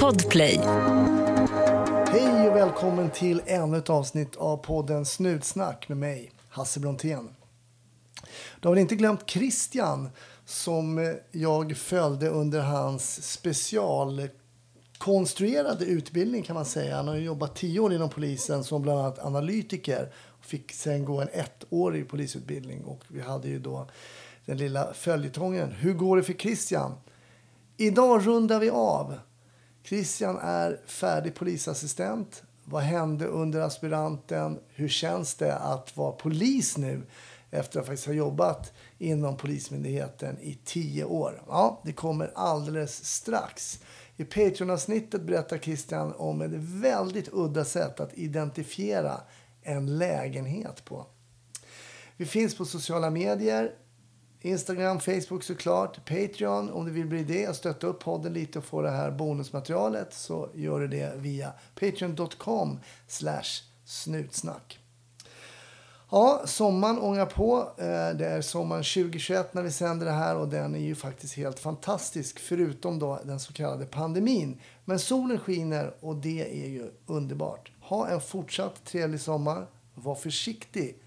Podplay. Hej och välkommen till ännu ett avsnitt av podden Snutsnack med mig, Hasse Brontén. Du har väl inte glömt Christian som jag följde under hans specialkonstruerade utbildning kan man säga. Han har jobbat tio år inom polisen som bland annat analytiker och fick sen gå en ettårig polisutbildning. Och vi hade ju då den lilla följetongen. Hur går det för Christian? Idag rundar vi av. Christian är färdig polisassistent. Vad hände under aspiranten? Hur känns det att vara polis nu efter att faktiskt ha jobbat inom Polismyndigheten i tio år? Ja, det kommer alldeles strax. I Patreon-avsnittet berättar Christian om ett väldigt udda sätt att identifiera en lägenhet på. Vi finns på sociala medier. Instagram, Facebook såklart, Patreon om du vill bli det och stötta upp podden lite och få det här bonusmaterialet så gör du det via patreon.com slash snutsnack. Ja, sommaren ångar på. Eh, det är sommaren 2021 när vi sänder det här och den är ju faktiskt helt fantastisk förutom då den så kallade pandemin. Men solen skiner och det är ju underbart. Ha en fortsatt trevlig sommar. Var försiktig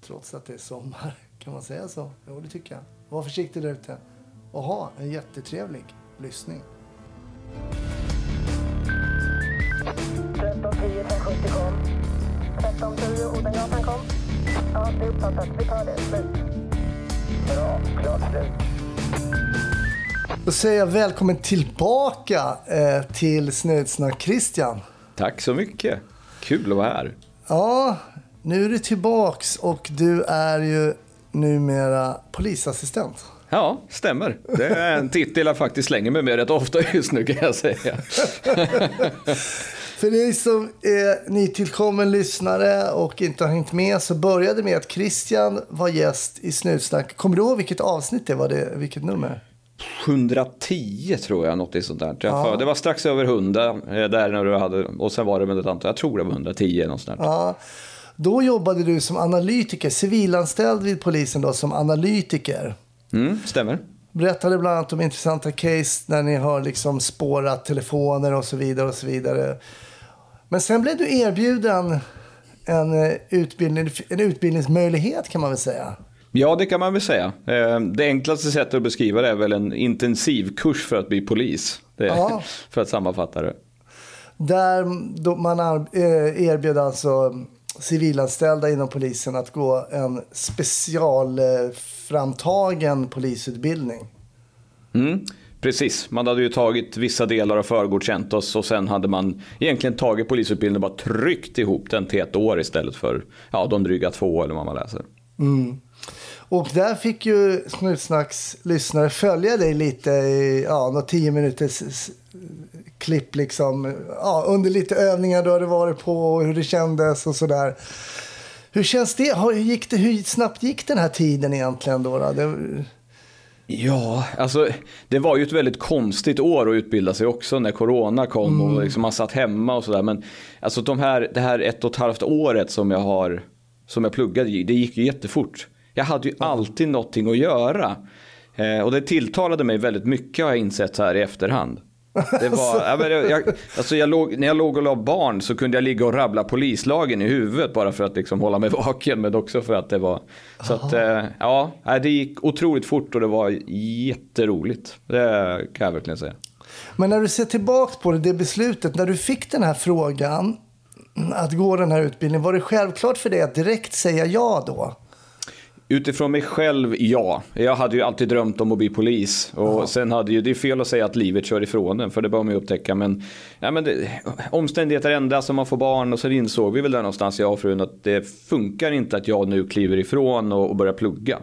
trots att det är sommar. Kan man säga så? Jo, det tycker jag. Var försiktig där ute och ha en jättetrevlig lyssning. 1310 570 kom. 1310 Odengatan kom. Ja, det är uppfattat. Vi tar det. Slut. Bra. Klart slut. Då säger jag välkommen tillbaka eh, till Snödsnack Christian. Tack så mycket. Kul att vara här. Ja, nu är du tillbaks och du är ju numera polisassistent. Ja, stämmer. Det är en titel jag faktiskt slänger mig med rätt ofta just nu kan jag säga. För dig som är nytillkommen lyssnare och inte har hängt med så började med att Christian var gäst i Snutsnack. Kommer du ihåg vilket avsnitt det var? Det, vilket nummer? 110 tror jag, något sånt där. Ja. Det var strax över 100 eh, där när du hade, och sen var det med ett antal, jag tror det var 110 något sånt där. Ja. Då jobbade du som analytiker, civilanställd vid polisen då som analytiker. Mm, stämmer. Berättade bland annat om intressanta case när ni har liksom spårat telefoner och så vidare och så vidare. Men sen blev du erbjuden en, eh, utbildning, en utbildningsmöjlighet kan man väl säga. Ja, det kan man väl säga. Eh, Det enklaste sättet att beskriva det är väl en intensivkurs för att bli polis. För att sammanfatta det. Där man eh, erbjöd alltså civilanställda inom polisen att gå en specialframtagen polisutbildning. Mm, precis, man hade ju tagit vissa delar och förgodkänt oss och sen hade man egentligen tagit polisutbildningen och bara tryckt ihop den till ett år istället för ja, de dryga två eller vad man läser. Och där fick ju Snutsnacks lyssnare följa dig lite i ja, några tio minuters klipp liksom. Ja, under lite övningar du hade varit på och hur det kändes och sådär. Hur känns det? Hur, gick det? hur snabbt gick den här tiden egentligen då? då? Det, Ja, alltså det var ju ett väldigt konstigt år att utbilda sig också när corona kom och liksom man satt hemma och sådär. Men alltså de här, det här ett och ett halvt året som jag har, som jag pluggade det gick ju jättefort. Jag hade ju alltid någonting att göra. Eh, och det tilltalade mig väldigt mycket har jag insett så här i efterhand. Det var, ja, men jag, alltså jag låg, när jag låg och la barn så kunde jag ligga och rabbla polislagen i huvudet bara för att liksom hålla mig vaken. Men också för att det var... Så att, eh, ja, det gick otroligt fort och det var jätteroligt. Det kan jag verkligen säga. Men när du ser tillbaka på det, det beslutet, när du fick den här frågan att gå den här utbildningen, var det självklart för dig att direkt säga ja då? Utifrån mig själv, ja. Jag hade ju alltid drömt om att bli polis. Och sen hade ju, det är fel att säga att livet kör ifrån en, för det bör man ju upptäcka. Men, ja, men det, omständigheter ändras och man får barn och sen insåg vi väl där någonstans, jag och frun, att det funkar inte att jag nu kliver ifrån och, och börjar plugga.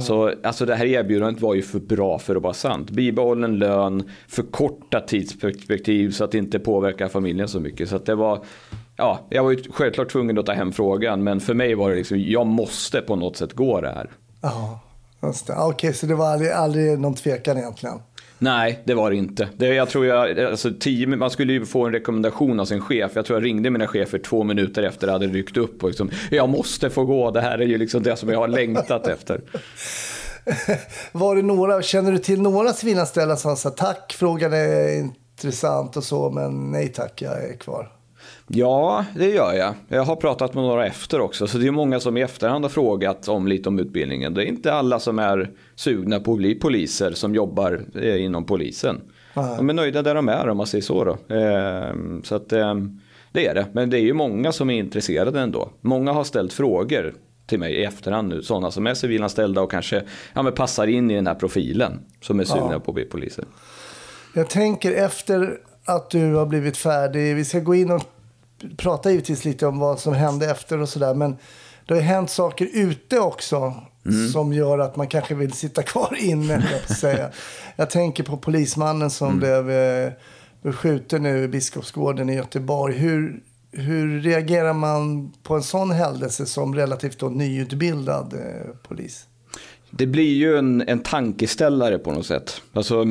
Så alltså det här erbjudandet var ju för bra för att vara sant. Bibehållen lön, förkorta tidsperspektiv så att det inte påverkar familjen så mycket. Så det var, ja, jag var ju självklart tvungen att ta hem frågan. Men för mig var det liksom, jag måste på något sätt gå det här. Ja, just det. Okej, så det var aldrig, aldrig någon tvekan egentligen? Nej, det var det inte. Det, jag tror jag, alltså tio, man skulle ju få en rekommendation av sin chef. Jag tror jag ringde mina chefer två minuter efter det hade ryckt upp. Och liksom, jag måste få gå, det här är ju liksom det som jag har längtat efter. Var det några, känner du till några civilanställda som sa tack, frågan är intressant och så, men nej tack, jag är kvar? Ja, det gör jag. Jag har pratat med några efter också. Så det är många som i efterhand har frågat om lite om utbildningen. Det är inte alla som är sugna på att bli poliser som jobbar eh, inom polisen. Nej. De är nöjda där de är om man säger så. Då. Ehm, Så att, ehm, det är det. Men det är ju många som är intresserade ändå. Många har ställt frågor till mig i efterhand nu. Sådana som är civilanställda och kanske ja, men passar in i den här profilen. Som är sugna Ja. på att bli poliser. Jag tänker efter att du har blivit färdig, vi ska gå in och prata givetvis lite om vad som hände efter och sådär, men det har ju hänt saker ute också som gör att man kanske vill sitta kvar inne, jag säga. Jag tänker på polismannen som blev eh, skjuten nu i Biskopsgården i Göteborg. Hur, hur reagerar man på en sån händelse som relativt nyutbildad eh, polis? Det blir ju en, en tankeställare på något sätt. Alltså,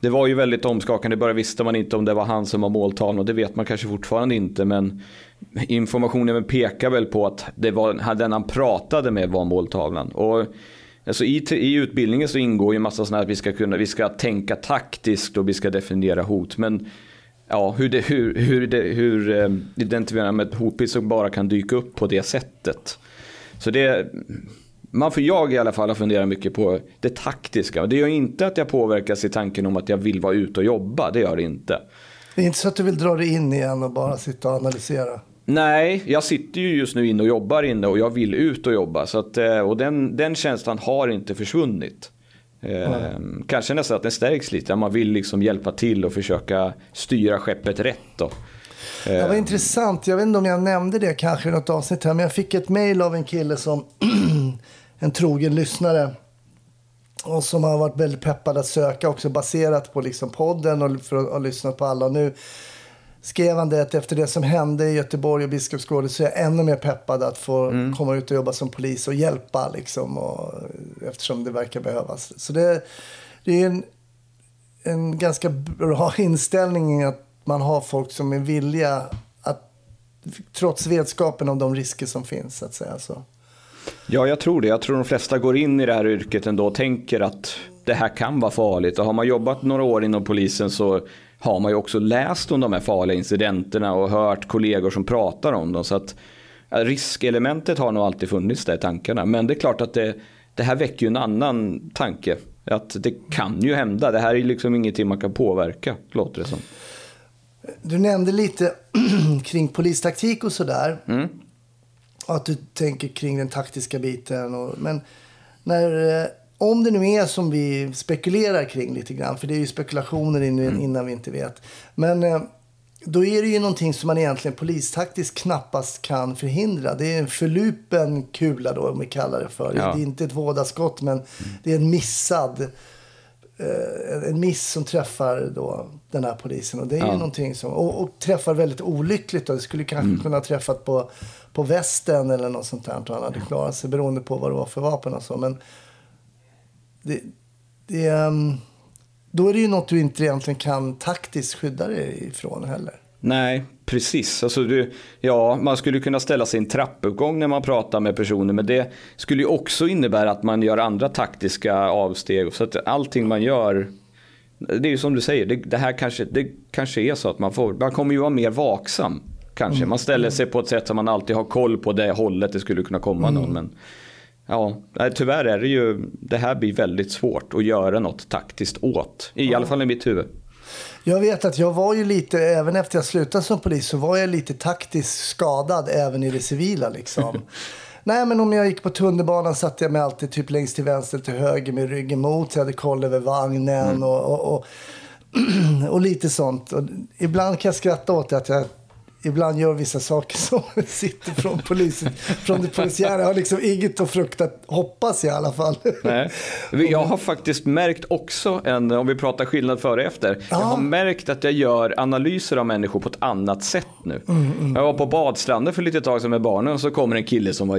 det var ju väldigt omskakande. I början visste man inte om det var han som var måltavlan och det vet man kanske fortfarande inte. Men informationen pekar väl på att det var den han pratade med var måltavlan. Och, alltså, i, i utbildningen så ingår ju en massa sådana här att vi ska, kunna, vi ska tänka taktiskt och vi ska definiera hot. Men ja, hur, det, hur, hur, det, hur eh, identifiera ett hotbild som bara kan dyka upp på det sättet. Så det, man får jag i alla fall fundera mycket på det taktiska. Det gör inte att jag påverkas i tanken om att jag vill vara ute och jobba. Det gör det inte. Det är inte så att du vill dra dig in igen och bara sitta och analysera? Nej, jag sitter ju just nu inne och jobbar inne och jag vill ut och jobba. Så att, eh, och den, den känslan har inte försvunnit. Eh, kanske nästan att den stärks lite. Man vill liksom hjälpa till och försöka styra skeppet rätt. Då. Det var intressant. Jag vet inte om jag nämnde det kanske i något avsnitt här. Men jag fick ett mejl av en kille som en trogen lyssnare. Och som har varit väldigt peppad att söka också baserat på liksom podden och för att ha lyssnat på alla. Nu skrev han det att efter det som hände i Göteborg och Biskopsgården så är jag ännu mer peppad att få komma ut och jobba som polis och hjälpa liksom. Och, eftersom det verkar behövas. Så det, det är en, en ganska bra inställning att man har folk som är villiga att trots vetskapen om de risker som finns så att säga. Så. Ja, jag tror det. Jag tror de flesta går in i det här yrket ändå och tänker att det här kan vara farligt. Och har man jobbat några år inom polisen så har man ju också läst om de här farliga incidenterna och hört kollegor som pratar om dem. Så att riskelementet har nog alltid funnits där i tankarna. Men det är klart att det, det här väcker ju en annan tanke. Att det kan ju hända. Det här är liksom ingenting man kan påverka, låter det som. Du nämnde lite kring polistaktik och sådär. Och att du tänker kring den taktiska biten. Och, men när, eh, om det nu är som vi spekulerar kring lite grann, för det är ju spekulationer in, innan vi inte vet. Men eh, då är det ju någonting som man egentligen polistaktiskt knappast kan förhindra. Det är en förlupen kula då, om vi kallar det för. Ja. Det är inte ett vådaskott, men det är en missad en miss som träffar då den här polisen. Och det är ju Ja. någonting som, och, och träffar väldigt olyckligt. Då. Det skulle kanske Mm. kunna träffat på, på västen eller något sånt där. Och han hade klarat sig beroende på vad det var för vapen och så. Men det, det, ehm, då är det ju något du inte egentligen kan taktiskt skydda dig ifrån heller. Nej, precis. Alltså du, ja, man skulle kunna ställa sig i en trappuppgång när man pratar med personer. Men det skulle ju också innebära att man gör andra taktiska avsteg. Så att allting man gör. Det är ju som du säger, det, det här kanske, det kanske är så att man får, man kommer ju vara mer vaksam. Kanske. Man ställer sig på ett sätt som man alltid har koll på det hållet det skulle kunna komma någon. Men ja, tyvärr är det ju, det här blir väldigt svårt att göra något taktiskt åt. I alla fall i mitt huvud. Jag vet att jag var ju lite, även efter jag slutade som polis, så var jag lite taktiskt skadad även i det civila liksom. Nej men om jag gick på tunnelbanan satte jag mig alltid typ längst till vänster till höger med ryggen mot. Jag hade koll över vagnen och, och, och, och lite sånt. Ibland kan jag skratta åt det att jag ibland gör vissa saker som sitter från polisen, från det polisiära. Jag har liksom inget att frukta, hoppas jag i alla fall. Nej. Jag har faktiskt märkt också, en, om vi pratar skillnad före och efter. Jag har märkt att jag gör analyser av människor på ett annat sätt nu. Jag var på badstranden för lite tag sedan med barnen och så kommer en kille som var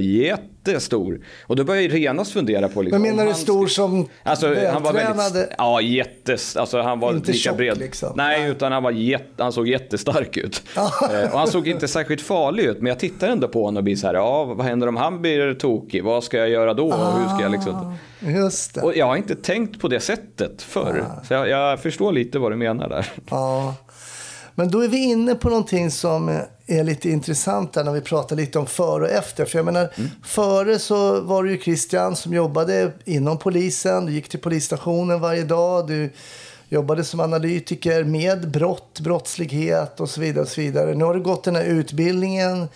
jättestor. Och då började jag genast fundera på... Liksom, Men menar du stor som Alltså han var väldigt... Ja, jättes... Alltså han var Inte lika tjock, bred. liksom. Nej, utan han, var jätte, han såg jättestark ut. Eh, och han såg inte särskilt farlig ut. Men jag tittar ändå på honom och blir så här, ja, vad händer om han blir tokig? Vad ska jag göra då? Och hur ska jag liksom... Just det. Och jag har inte tänkt på det sättet förr. Så jag, jag förstår lite vad du menar där. Ja. Men då är vi inne på någonting som är lite intressant där när vi pratar lite om före och efter. För jag menar, före så var det ju Christian som jobbade inom polisen. Du gick till polisstationen varje dag. Du jobbade som analytiker med brott, brottslighet och så vidare. Och så vidare. Nu har du gått den här utbildningen.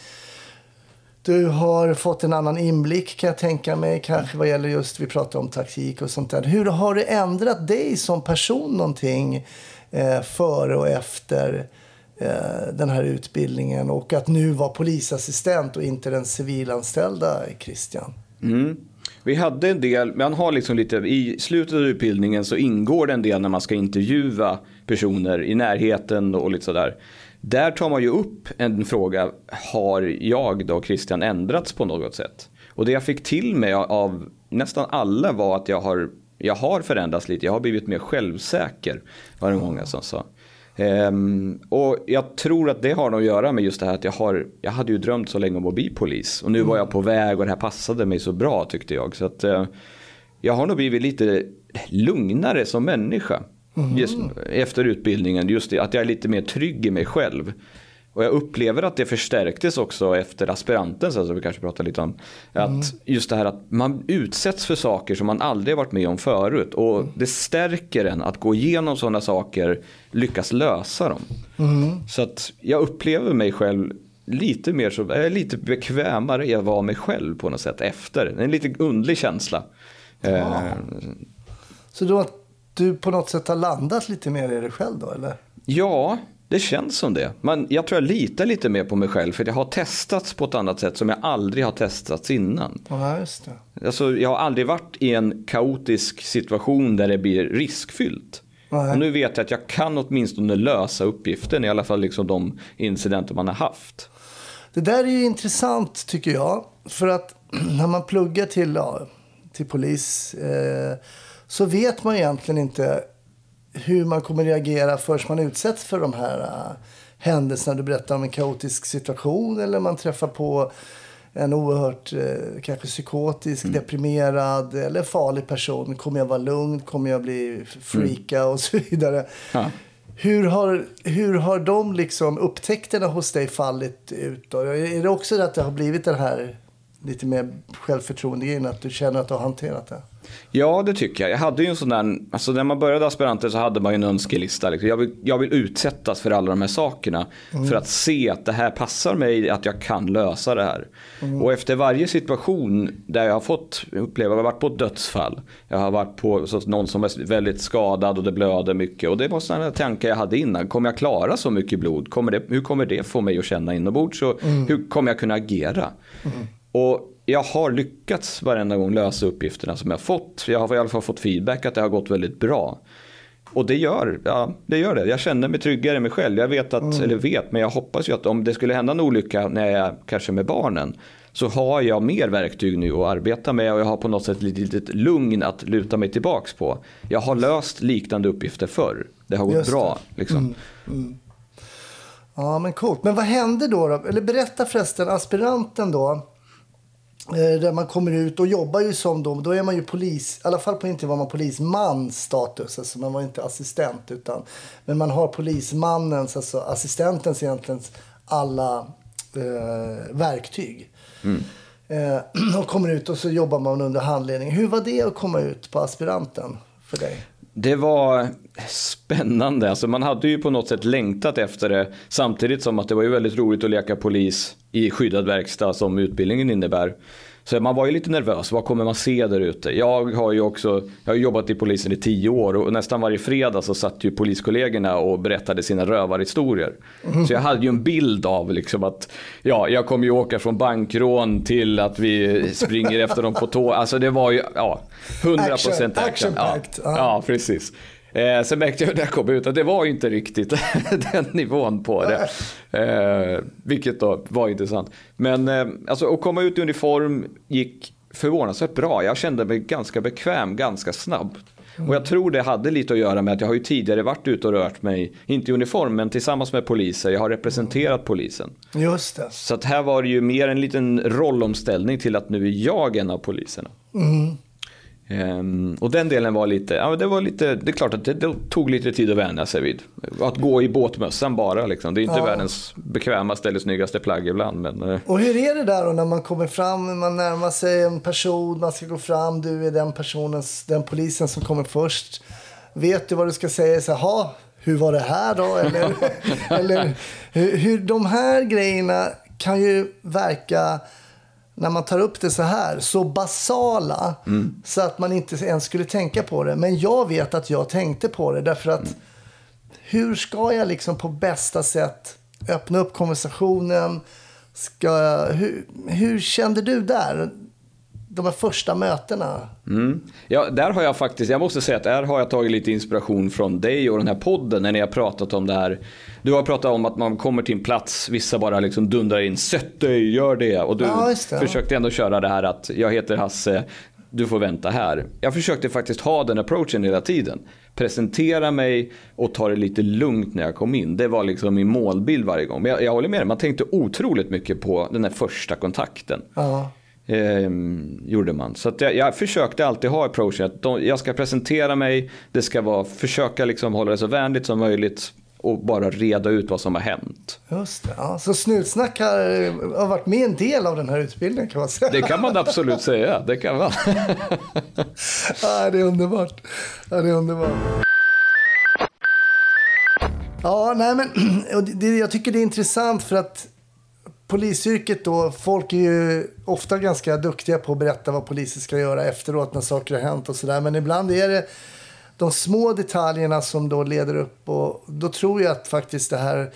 Du har fått en annan inblick kan jag tänka mig, kanske vad gäller just, vi pratar om taktik och sånt där. Hur har det ändrat dig som person någonting eh, före och efter Eh, den här utbildningen och att nu vara polisassistent och inte den civilanställda Christian? Mm. Vi hade en del, man har liksom lite, i slutet av utbildningen så ingår det en del när man ska intervjua personer i närheten och lite sådär. Där tar man ju upp en fråga, har jag då Christian ändrats på något sätt? Och det jag fick till mig av nästan alla var att jag har, jag har förändrats lite, jag har blivit mer självsäker, var det många som sa. Ehm, och jag tror att det har nog att göra med just det här att jag har, jag hade ju drömt så länge om att bli polis. Och nu var jag på väg och det här passade mig så bra tyckte jag. Så att eh, jag har nog blivit lite lugnare som människa. Just, efter utbildningen, just det, att jag är lite mer trygg i mig själv. Och jag upplever att det förstärktes också efter aspiranten, så vi kanske pratar lite om. Att just det här att man utsätts för saker som man aldrig varit med om förut. Och det stärker en att gå igenom sådana saker, lyckas lösa dem. Så att jag upplever mig själv lite mer så, är lite bekvämare i att vara mig själv på något sätt efter. En lite underlig känsla. Eh, Så då att du på något sätt har landat lite mer i dig själv då, eller? Ja, det känns som det. Men jag tror jag litar lite mer på mig själv för jag har testats på ett annat sätt som jag aldrig har testats innan. Ja, just det. Alltså, jag har aldrig varit i en kaotisk situation där det blir riskfyllt. Och nu vet jag att jag kan åtminstone lösa uppgiften, i alla fall liksom de incidenter man har haft. Det där är ju intressant tycker jag. För att när man pluggar till, till polis eh, så vet man egentligen inte hur man kommer reagera förrän man utsätts för de här eh, händelserna. Du berättar om en kaotisk situation eller man träffar på en oerhört eh, kanske psykotisk, deprimerad eller farlig person. Kommer jag vara lugn? Kommer jag bli freaka och så vidare. Ja. Hur har, hur har de liksom upptäckterna hos dig fallit ut? Då? Är det också det att det har blivit den här lite mer självförtroende grejen, att du känner att du har hanterat det? Ja, det tycker jag. Jag hade ju en sån där, alltså när man började aspiranter så hade man ju en önskelista. Liksom. Jag, vill, jag vill utsättas för alla de här sakerna. För att se att det här passar mig, att jag kan lösa det här. Och efter varje situation där jag har fått uppleva, jag har varit på ett dödsfall. Jag har varit på så någon som är väldigt skadad och det blöder mycket. Och det var sådana tankar jag hade innan. Kommer jag klara så mycket blod? Kommer det, hur kommer det få mig att känna inombords? Och Hur kommer jag kunna agera? Och jag har lyckats varenda gång lösa uppgifterna som jag fått. Jag har i alla fall fått feedback att det har gått väldigt bra. Och det gör, ja, det gör det. Jag känner mig tryggare i mig själv. Jag vet att, eller vet, men jag hoppas ju att om det skulle hända en olycka när jag är kanske med barnen. Så har jag mer verktyg nu att arbeta med och jag har på något sätt lite, litet lugn att luta mig tillbaks på. Jag har löst liknande uppgifter förr. Det har gått Just bra. Liksom. Ja, men coolt. Men vad hände då? då? Eller berätta förresten, aspiranten då. Eh, Där man kommer ut och jobbar ju som då. Då är man ju polis. I alla fall på inte var man polisman status. Alltså man var inte assistent. utan Men man har polismannens, alltså assistentens egentligen alla eh, verktyg. Eh, och kommer ut och så jobbar man under handledning. Hur var det att komma ut på aspiranten för dig? Det var spännande. Alltså man hade ju på något sätt längtat efter det. Samtidigt som att det var ju väldigt roligt att leka polis i skyddad verkstad som utbildningen innebär. Så man var ju lite nervös. Vad kommer man se där ute? Jag har ju också jag har jobbat i polisen i tio år och nästan varje fredag så satt ju poliskollegorna och berättade sina rövarhistorier. Så jag hade ju en bild av liksom att ja, jag kommer ju åka från bankrån till att vi springer efter dem på tå. Alltså det var ju ja, 100% action. Action- action-packed, ja. ja, precis. Eh, sen märkte jag när jag kom ut att det var ju inte riktigt den nivån på det. Eh, vilket då var intressant. Men eh, alltså, att komma ut i uniform gick förvånansvärt bra. Jag kände mig ganska bekväm ganska snabbt. Och jag tror det hade lite att göra med att jag har ju tidigare varit ute och rört mig, inte i uniform, men tillsammans med poliser. Jag har representerat polisen. Just det. Så att här var det ju mer en liten rollomställning till att nu är jag en av poliserna. Ehm, och den delen var lite, ja det var lite, det är klart att det, det tog lite tid att vänja sig vid. Att gå i båtmössan bara liksom. Det är inte Ja. världens bekvämaste eller snyggaste plagg ibland. Men, eh, Och hur är det där då när man kommer fram, man närmar sig en person, man ska gå fram, du är den personen, den polisen som kommer först. Vet du vad du ska säga? Så, "Ha, hur var det här då? Eller, eller hur, hur, de här grejerna kan ju verka, när man tar upp det så här, så basala så att man inte ens skulle tänka på det. Men jag vet att jag tänkte på det därför att hur ska jag liksom på bästa sätt öppna upp konversationen? Ska jag, hur, hur kände du där? De här första mötena. Mm. Ja, där har jag faktiskt, jag måste säga att där har jag tagit lite inspiration från dig och den här podden när ni har pratat om det här. Du har pratat om att man kommer till en plats, vissa bara liksom dundrar in, sätt dig, gör det. Och du Ja, det. försökte ändå köra det här att jag heter Hasse, du får vänta här. Jag försökte faktiskt ha den approachen hela tiden. Presentera mig och ta det lite lugnt när jag kom in. Det var liksom min målbild varje gång. Men jag, jag håller med dig, man tänkte otroligt mycket på den här första kontakten. Ja. Ehm, gjorde man. Så jag, jag försökte alltid ha approachen att de, jag ska presentera mig, det ska vara, försöka liksom hålla det så vänligt som möjligt och bara reda ut vad som har hänt. Just det. Ja. Så snutsnack har, har varit med en del av den här utbildningen kan man säga. Det kan man absolut säga, det kan man. Ja, det är underbart. Ja, det är underbart. Ja, nej men det, jag tycker det är intressant för att polisyrket då, folk är ju ofta ganska duktiga på att berätta vad poliser ska göra efteråt när saker har hänt och sådär. Men ibland är det de små detaljerna som då leder upp och då tror jag att faktiskt det här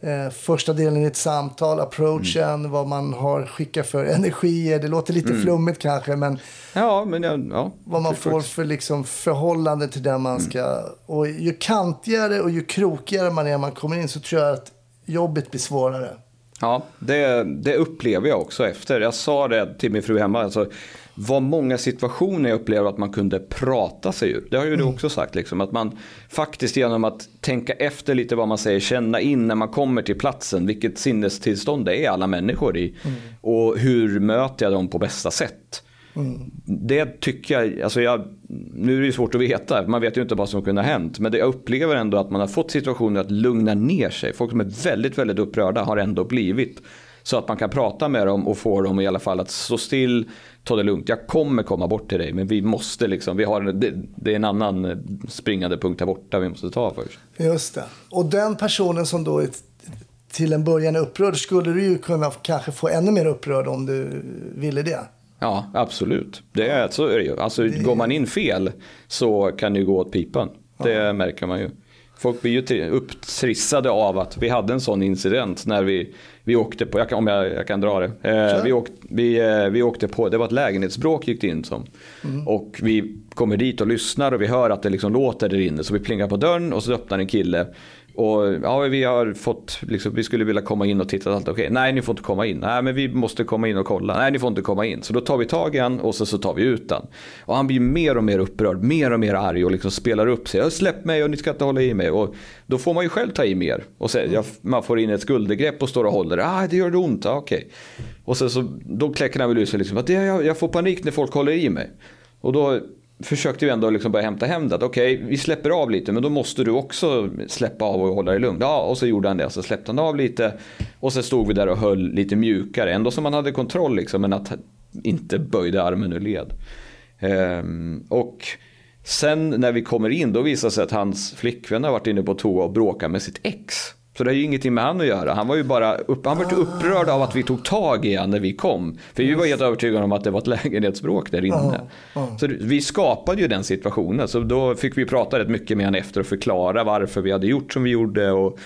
eh, första delen i ett samtal, approachen, vad man har skickat för energier. Det låter lite flummigt kanske men Ja, men jag, ja. vad man får för liksom förhållande till den man ska... Och ju kantigare och ju krokigare man är när man kommer in så tror jag att jobbet blir svårare. Ja, det, det upplever jag också efter. Jag sa det till min fru hemma. Alltså, vad många situationer jag upplever att man kunde prata sig ur. Det har ju du också sagt. Liksom, att man faktiskt genom att tänka efter lite vad man säger, känna in när man kommer till platsen, vilket sinnestillstånd det är alla människor i. Och hur möter jag dem på bästa sätt. Det tycker jag, alltså jag, nu är det ju svårt att veta, man vet ju inte vad som kunde ha hänt. Men det, jag upplever ändå att man har fått situationer att lugna ner sig. Folk som är väldigt, väldigt upprörda har ändå blivit. Så att man kan prata med dem och få dem i alla fall att stå still, ta det lugnt. Jag kommer komma bort till dig men vi måste liksom, vi har, det, det är en annan eh, springande punkt här borta vi måste ta först. Just det. Och den personen som då är till en början är upprörd skulle du ju kunna kanske få ännu mer upprörd om du ville det. Ja, absolut. Det är, så är det ju. Alltså, Går man in fel så kan det gå åt pipan. Det märker man ju. Folk blir ju tri- upptrissade av att vi hade en sån incident när vi, vi åkte på, jag kan, om jag, jag kan dra det. Eh, vi, åkte, vi, eh, vi åkte på, det var ett lägenhetsbråk gick det in som. Och vi kommer dit och lyssnar och vi hör att det liksom låter där inne. Så vi plingar på dörren och så öppnar en kille. Och ja, vi har fått, liksom, vi skulle vilja komma in och titta. Allt okej. Nej, ni får inte komma in. Nej, men vi måste komma in och kolla. Nej, ni får inte komma in. Så då tar vi tag i han och så, så tar vi ut han. Och han blir mer och mer upprörd, mer och mer arg och liksom spelar upp sig. Släpp mig och ni ska inte hålla i mig. Och då får man ju själv ta i mer. Och så, jag, man får in ett skuldergrepp och står och håller. Ah, det gör det ont. Ah, okej. Och sen så, då kläcker han väl ut sig liksom. Att jag, jag får panik när folk håller i mig. Och då försökte vi ändå liksom börja hämta hem det. Okej, Okej, vi släpper av lite men då måste du också släppa av och hålla dig lugn. Ja, och så gjorde han det. Så släppte han av lite. Och så stod vi där och höll lite mjukare. Ändå som man hade kontroll liksom. Men att inte böjde armen ur led. Ehm, och sen när vi kommer in då visar det sig att hans flickvän har varit inne på toa och bråkat med sitt ex. Så det har ju ingenting med han att göra. Han var ju bara upp, han var ju upprörd av att vi tog tag i han när vi kom. För vi var helt övertygade om att det var ett lägenhetsbråk där inne. Så det- vi skapade ju den situationen. Så då fick vi prata rätt mycket med han efter och förklara varför vi hade gjort som vi gjorde. Och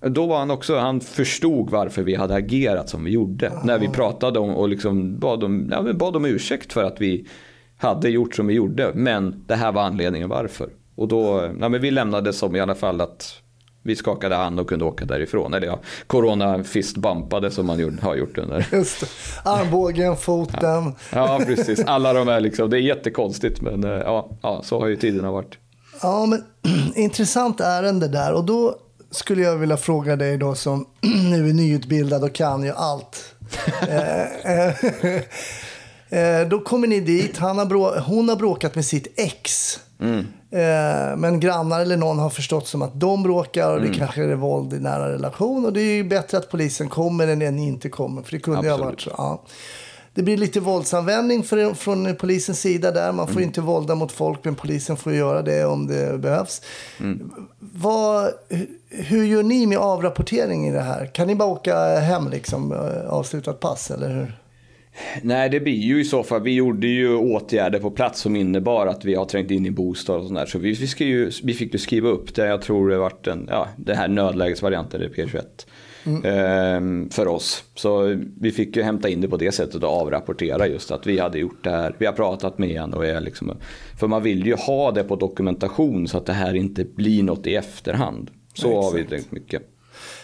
då var han också, han förstod varför vi hade agerat som vi gjorde. När vi pratade om och liksom bad om, ja, bad om ursäkt för att vi hade gjort som vi gjorde. Men det här var anledningen varför. Och då, ja, men vi lämnade som i alla fall att vi skakade hand och kunde åka därifrån. Eller ja, corona fist bumpade som man gjorde, har gjort under. Just det. Armbågen, foten. Ja, precis. Alla de här liksom, det är jättekonstigt men eh, ja, ja så har ju tiderna varit. Ja, men intressant ärende där. Och då skulle jag vilja fråga dig då som nu är nyutbildad och kan ju allt. Eh, eh, då kommer ni dit, han har brå- hon har bråkat med sitt ex. Eh, men grannar eller någon har förstått som att de bråkar och det kanske är våld i nära relation. Och det är ju bättre att polisen kommer än att ni inte kommer. För det kunde ju ha varit så. Ja. Det blir lite våldsanvändning för, från polisens sida där. Man får inte vålda mot folk, men polisen får göra det om det behövs. Vad, hu- hur gör ni med avrapportering i det här? Kan ni bara åka hem liksom, eh, avslutat pass, eller hur? Nej, det blir ju i så fall. Vi gjorde ju åtgärder på plats som innebar att vi har trängt in i bostad och sånt där. Så vi, vi, ju, vi fick ju skriva upp det. Jag tror det vart en, ja, det här nödlägesvarianten, är P21. ehm, för oss. Så vi fick ju hämta in det på det sättet och avrapportera just att vi hade gjort det här. Vi har pratat med en och är liksom, för man vill ju ha det på dokumentation så att det här inte blir något i efterhand. Så har vi tänkt mycket.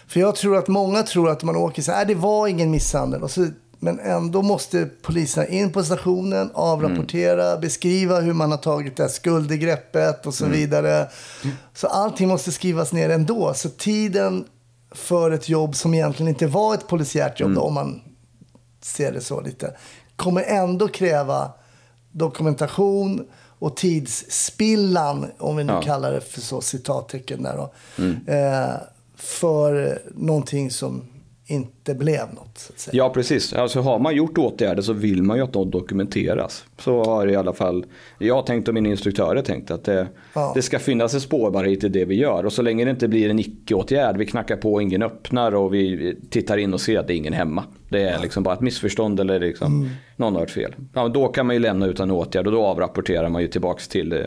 För jag tror att många tror att man åker så här, "Nej, det var ingen misshandel. Och så, men ändå måste poliserna in på stationen, avrapportera, beskriva hur man har tagit det här skuldegreppet och så vidare. Så allting måste skrivas ner ändå. Så tiden för ett jobb som egentligen inte var ett polisiärt jobb, då, om man ser det så lite, kommer ändå kräva dokumentation och tidsspillan, om vi nu Ja. kallar det för så, citattecken där då, eh, för någonting som inte blev något. Ja, precis. Alltså har man gjort åtgärder så vill man ju att något dokumenteras. Så har i alla fall jag tänkt och min instruktörer tänkt att det, Ja. det ska finnas en spårbarhet i det vi gör. Och så länge det inte blir en icke-åtgärd, vi knackar på och ingen öppnar och vi tittar in och ser att det är ingen hemma. Det är liksom bara ett missförstånd eller liksom någon har hört fel. Ja, då kan man ju lämna utan åtgärd och då avrapporterar man ju tillbaks till,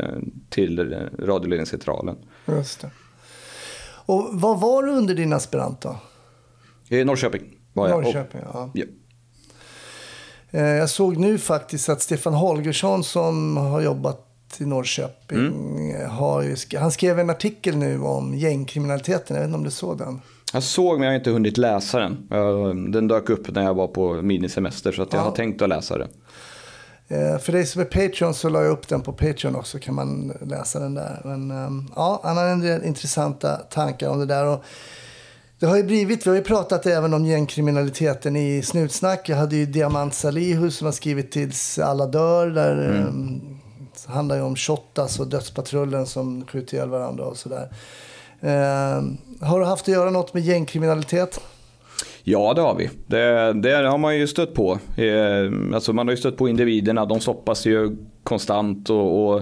till radioledningscentralen. Just det. Och vad var du under din aspirant då? Norrköping var jag. Norrköping, ja. Ja. Eh, Jag såg nu faktiskt att Stefan Holgersson som har jobbat i Norrköping, Mm. har han skrev en artikel nu om gängkriminaliteten. Jag vet inte om du såg den? Jag såg men jag har inte hunnit läsa den. Den dök upp när jag var på minisemester så att jag Ja. har tänkt att läsa den. Eh, För dig som är Patreon så la jag upp den på Patreon också. kan man läsa den där. Men ehm, ja, han har en del intressanta tankar om det där. Och det har ju blivit, vi har ju pratat även om gängkriminaliteten i Snutsnack. Jag hade ju Diamant Salihu som har skrivit Tills alla dör. Där mm. det handlar ju om Shottaz och Dödspatrullen som skjuter ihjäl varandra och sådär. Ehm, har du haft att göra något med gängkriminalitet? Ja, det har vi. Det, det har man ju stött på. Eh, Alltså man har ju stött på individerna. De stoppas ju konstant. Och, och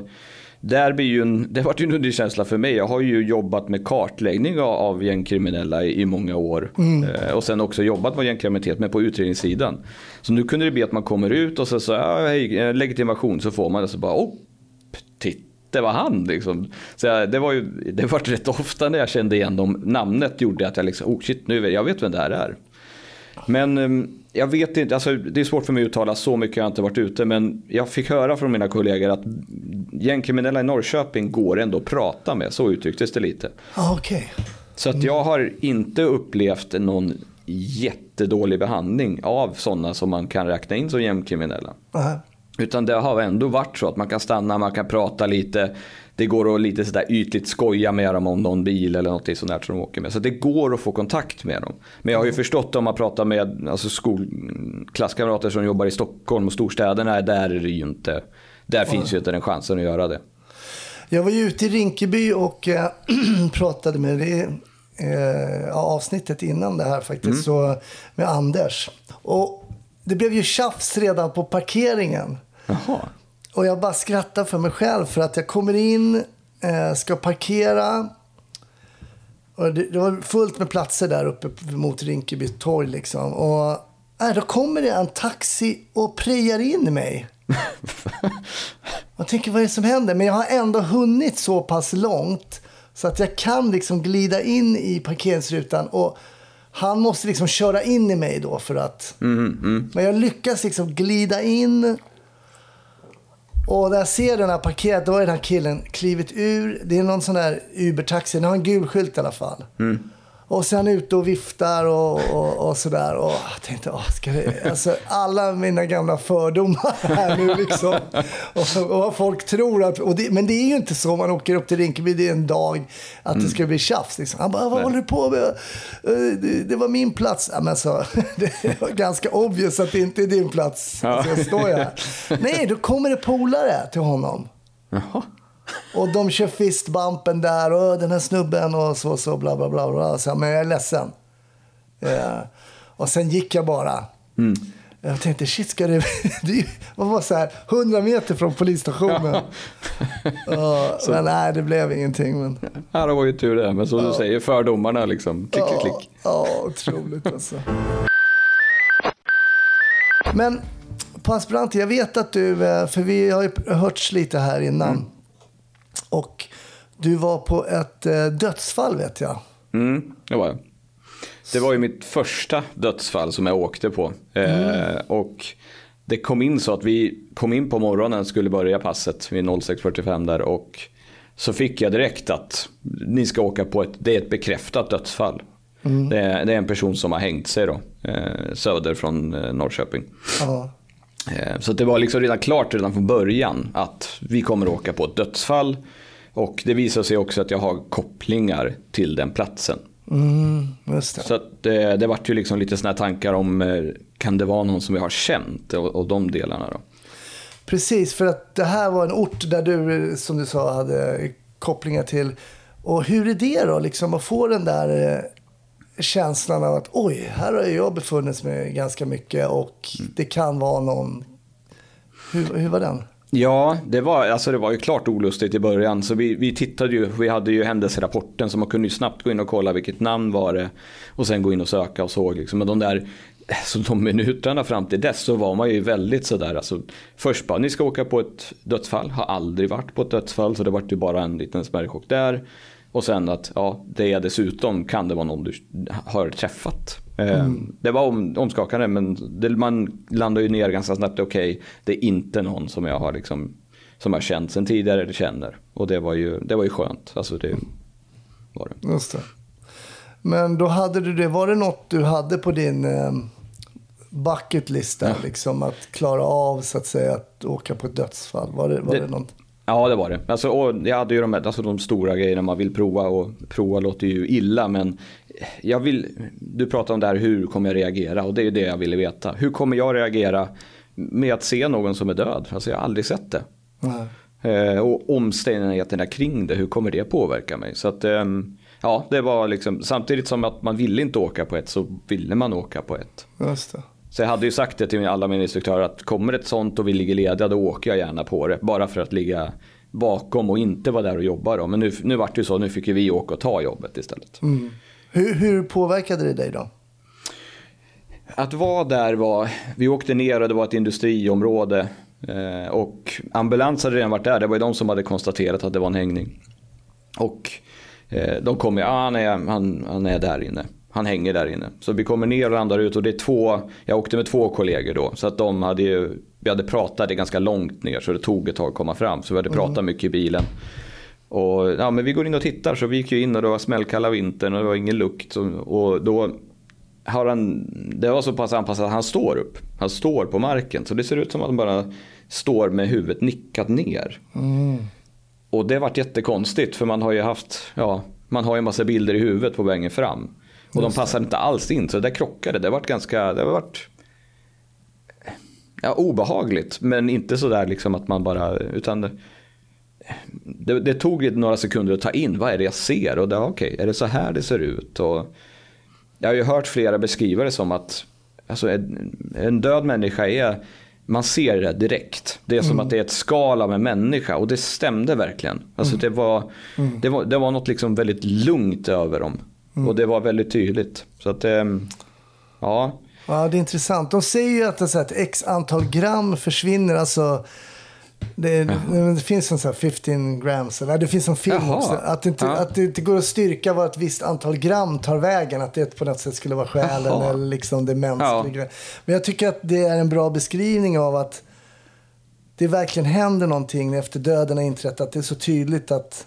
där blir ju en, det har varit ju en underkänsla för mig. Jag har ju jobbat med kartläggning av, av gängkriminella i, i många år. Eh, och sen också jobbat med gängkriminalitet, men på utredningssidan. Så nu kunde det bli att man kommer ut och så, så ja, hej, eh, legitimation så får man det. Så bara, oh, titta det var han liksom. Så jag, det var ju, det var rätt ofta när jag kände igen dem. Namnet gjorde att jag liksom, oh shit, nu, jag vet vem det här är. Men eh, jag vet inte, alltså, det är svårt för mig att uttala så mycket, jag har inte varit ute. Men jag fick höra från mina kollegor att gängkriminella i Norrköping går ändå att prata med, så uttrycktes det lite. Ah, Okej. Så att jag har inte upplevt någon jättedålig behandling av sådana som man kan räkna in som gängkriminella. Okay. Utan det har ändå varit så att man kan stanna, man kan prata lite. Det går att lite sådär ytligt skoja med dem om någon bil eller något sånt där som de åker med. Så det går att få kontakt med dem. Men jag har ju förstått om man pratar med alltså skol, klasskamrater som jobbar i Stockholm och storstäderna, där är det ju inte. Där finns ju inte den chansen att göra det. Jag var ju ute i Rinkeby och eh, pratade med det eh, avsnittet innan det här faktiskt, så, med Anders. Och det blev ju tjafs redan på parkeringen. Jaha. Och jag bara skrattar för mig själv för att jag kommer in, eh, ska parkera. Och det, det var fullt med platser där uppe mot Rinkeby torg liksom. Och äh, då kommer det en taxi och prejar in mig. Jag tänker vad är det som händer? Men jag har ändå hunnit så pass långt så att jag kan liksom glida in i parkeringsrutan och han måste liksom köra in i mig då för att... Men jag lyckas liksom glida in och när jag ser den här parkerat, då har den här killen klivit ur. Det är någon sån där Uber-taxi. Den har en gul skylt i alla fall. Mm. Och sen ute och viftar och, och, och sådär. Och jag tänkte, åh, ska det, alltså, alla mina gamla fördomar här nu liksom. Och, och vad folk tror att, och det, men det är ju inte så man åker upp till Rinkeby, det är en dag, att det ska bli tjafs. Liksom. Han bara, vad Nej. håller du på med? Eh, Det, det var min plats. Ja, men så, det var ganska obvious att det inte är din plats. Alltså, jag står ju här. Nej, då kommer det polare till honom. Jaha. Och de kör fistbumpen där och den här snubben och så så bla bla bla. bla. Så, men jag är ledsen. Eh, och sen gick jag bara. Jag tänkte shit ska det... det var så här 100 meter från polisstationen. Ja, men nej det blev ingenting. Men, Ja, det var ju tur det. Men som du säger, fördomarna liksom. Klick, klick, klick. Ja, ja, otroligt alltså. Men på aspirant, jag vet att du, eh, för vi har ju hörts lite här innan. Och du var på ett eh, dödsfall vet jag. Mm, det var jag. Det var ju mitt första dödsfall som jag åkte på. Eh, och det kom in så att vi kom in på morgonen, skulle börja passet vid 06.45 där och så fick jag direkt att ni ska åka på ett, det är ett bekräftat dödsfall. Det, är, det är en person som har hängt sig då, eh, söder från eh, Norrköping. Ja. Eh, Så det var liksom redan klart redan från början att vi kommer att åka på ett dödsfall. Och det visar sig också att jag har kopplingar till den platsen. Mm. Så att det, det vart ju liksom lite sådana tankar om, eh, kan det vara någon som vi har känt och, och de delarna då. Precis, för att det här var en ort där du, som du sa, hade kopplingar till. Och hur är det då, liksom att få den där eh, känslan av att oj, här har jag befunnit mig ganska mycket och det kan vara någon. Hur, hur var den? Ja, det var, alltså det var ju klart olustigt i början. Så vi, vi tittade ju, vi hade ju händelserapporten så man kunde ju snabbt gå in och kolla vilket namn var det. Och sen gå in och söka och såg liksom. Men de där, så de minuterna fram till dess så var man ju väldigt sådär. Alltså, först bara, ni ska åka på ett dödsfall. Har aldrig varit på ett dödsfall så det vart ju bara en liten smärrchock där. Och sen att, ja, det är dessutom kan det vara någon du har träffat. Eh, Det var om, omskakande men det, man landar ju ner ganska snabbt, okej, det är inte någon som jag har liksom, som har känt sen tidigare eller känner. Och det var ju, det var ju skönt. Alltså det var det. Just det. Men då hade du det, var det något du hade på din eh, bucket list där, liksom att klara av så att säga att åka på ett dödsfall? Var det, var det, Det- något? Ja, det var det. Alltså, och jag hade ju de, alltså, de stora grejerna man vill prova och prova låter ju illa men jag vill, du pratar om det här hur kommer jag reagera och det är det jag ville veta. Hur kommer jag reagera med att se någon som är död? Alltså jag har aldrig sett det. Eh, och omständigheterna kring det, hur kommer det påverka mig? Så att, ehm, ja, det var liksom, samtidigt som att man ville inte åka på ett så ville man åka på ett. Just det. Så jag hade ju sagt det till alla mina instruktörer att kommer ett sånt och vi ligger lediga då åker jag gärna på det. Bara för att ligga bakom och inte vara där och jobba då. Men nu, nu vart det ju så, nu fick ju vi åka och ta jobbet istället. Hur, hur påverkade det dig då? Att vara där var, vi åkte ner och det var ett industriområde. Eh, och ambulans hade redan varit där, det var ju de som hade konstaterat att det var en hängning. Och eh, de kom med, ah, han, är, han, han är där inne. Han hänger där inne. Så vi kommer ner och landar ut och det är två, jag åkte med två kollegor då. Så att de hade ju, vi hade pratat det ganska långt ner så det tog ett tag att komma fram. Så vi hade pratat mycket i bilen. Och ja, men vi går in och tittar så vi gick ju in och det var smällkalla vintern och det var ingen lukt. Och, då har han, det var så pass anpassat att han står upp. Han står på marken. Så det ser ut som att han bara står med huvudet nickat ner. Och det vart jättekonstigt för man har ju haft, ja, man har ju en massa bilder i huvudet på vägen fram. Och de passade inte alls in så det där krockade. Det vart ganska, det vart ja, obehagligt. Men inte sådär liksom att man bara, utan det, det, tog några sekunder att ta in, vad är det jag ser? Och det, okej, är det så här det ser ut? Och jag har ju hört flera beskriva det som att alltså, en, en död människa är, man ser det direkt. Det är som att det är ett skal av en människa och det stämde verkligen. Alltså, det, var, det, var, det var något liksom väldigt lugnt över dem. Och det var väldigt tydligt. Så att, ehm, ja. Ja, det är intressant. De säger ju att så här, ett x antal gram försvinner. Alltså, det, det finns en sån här 15 grams. Eller, det finns en film Jaha. också. Att det, inte, Ja. att det inte går att styrka vad ett visst antal gram tar vägen. Att det på något sätt skulle vara själen Jaha. eller liksom det Ja. mänskliga. Men jag tycker att det är en bra beskrivning av att det verkligen händer någonting efter döden har inträtt. Att det är så tydligt att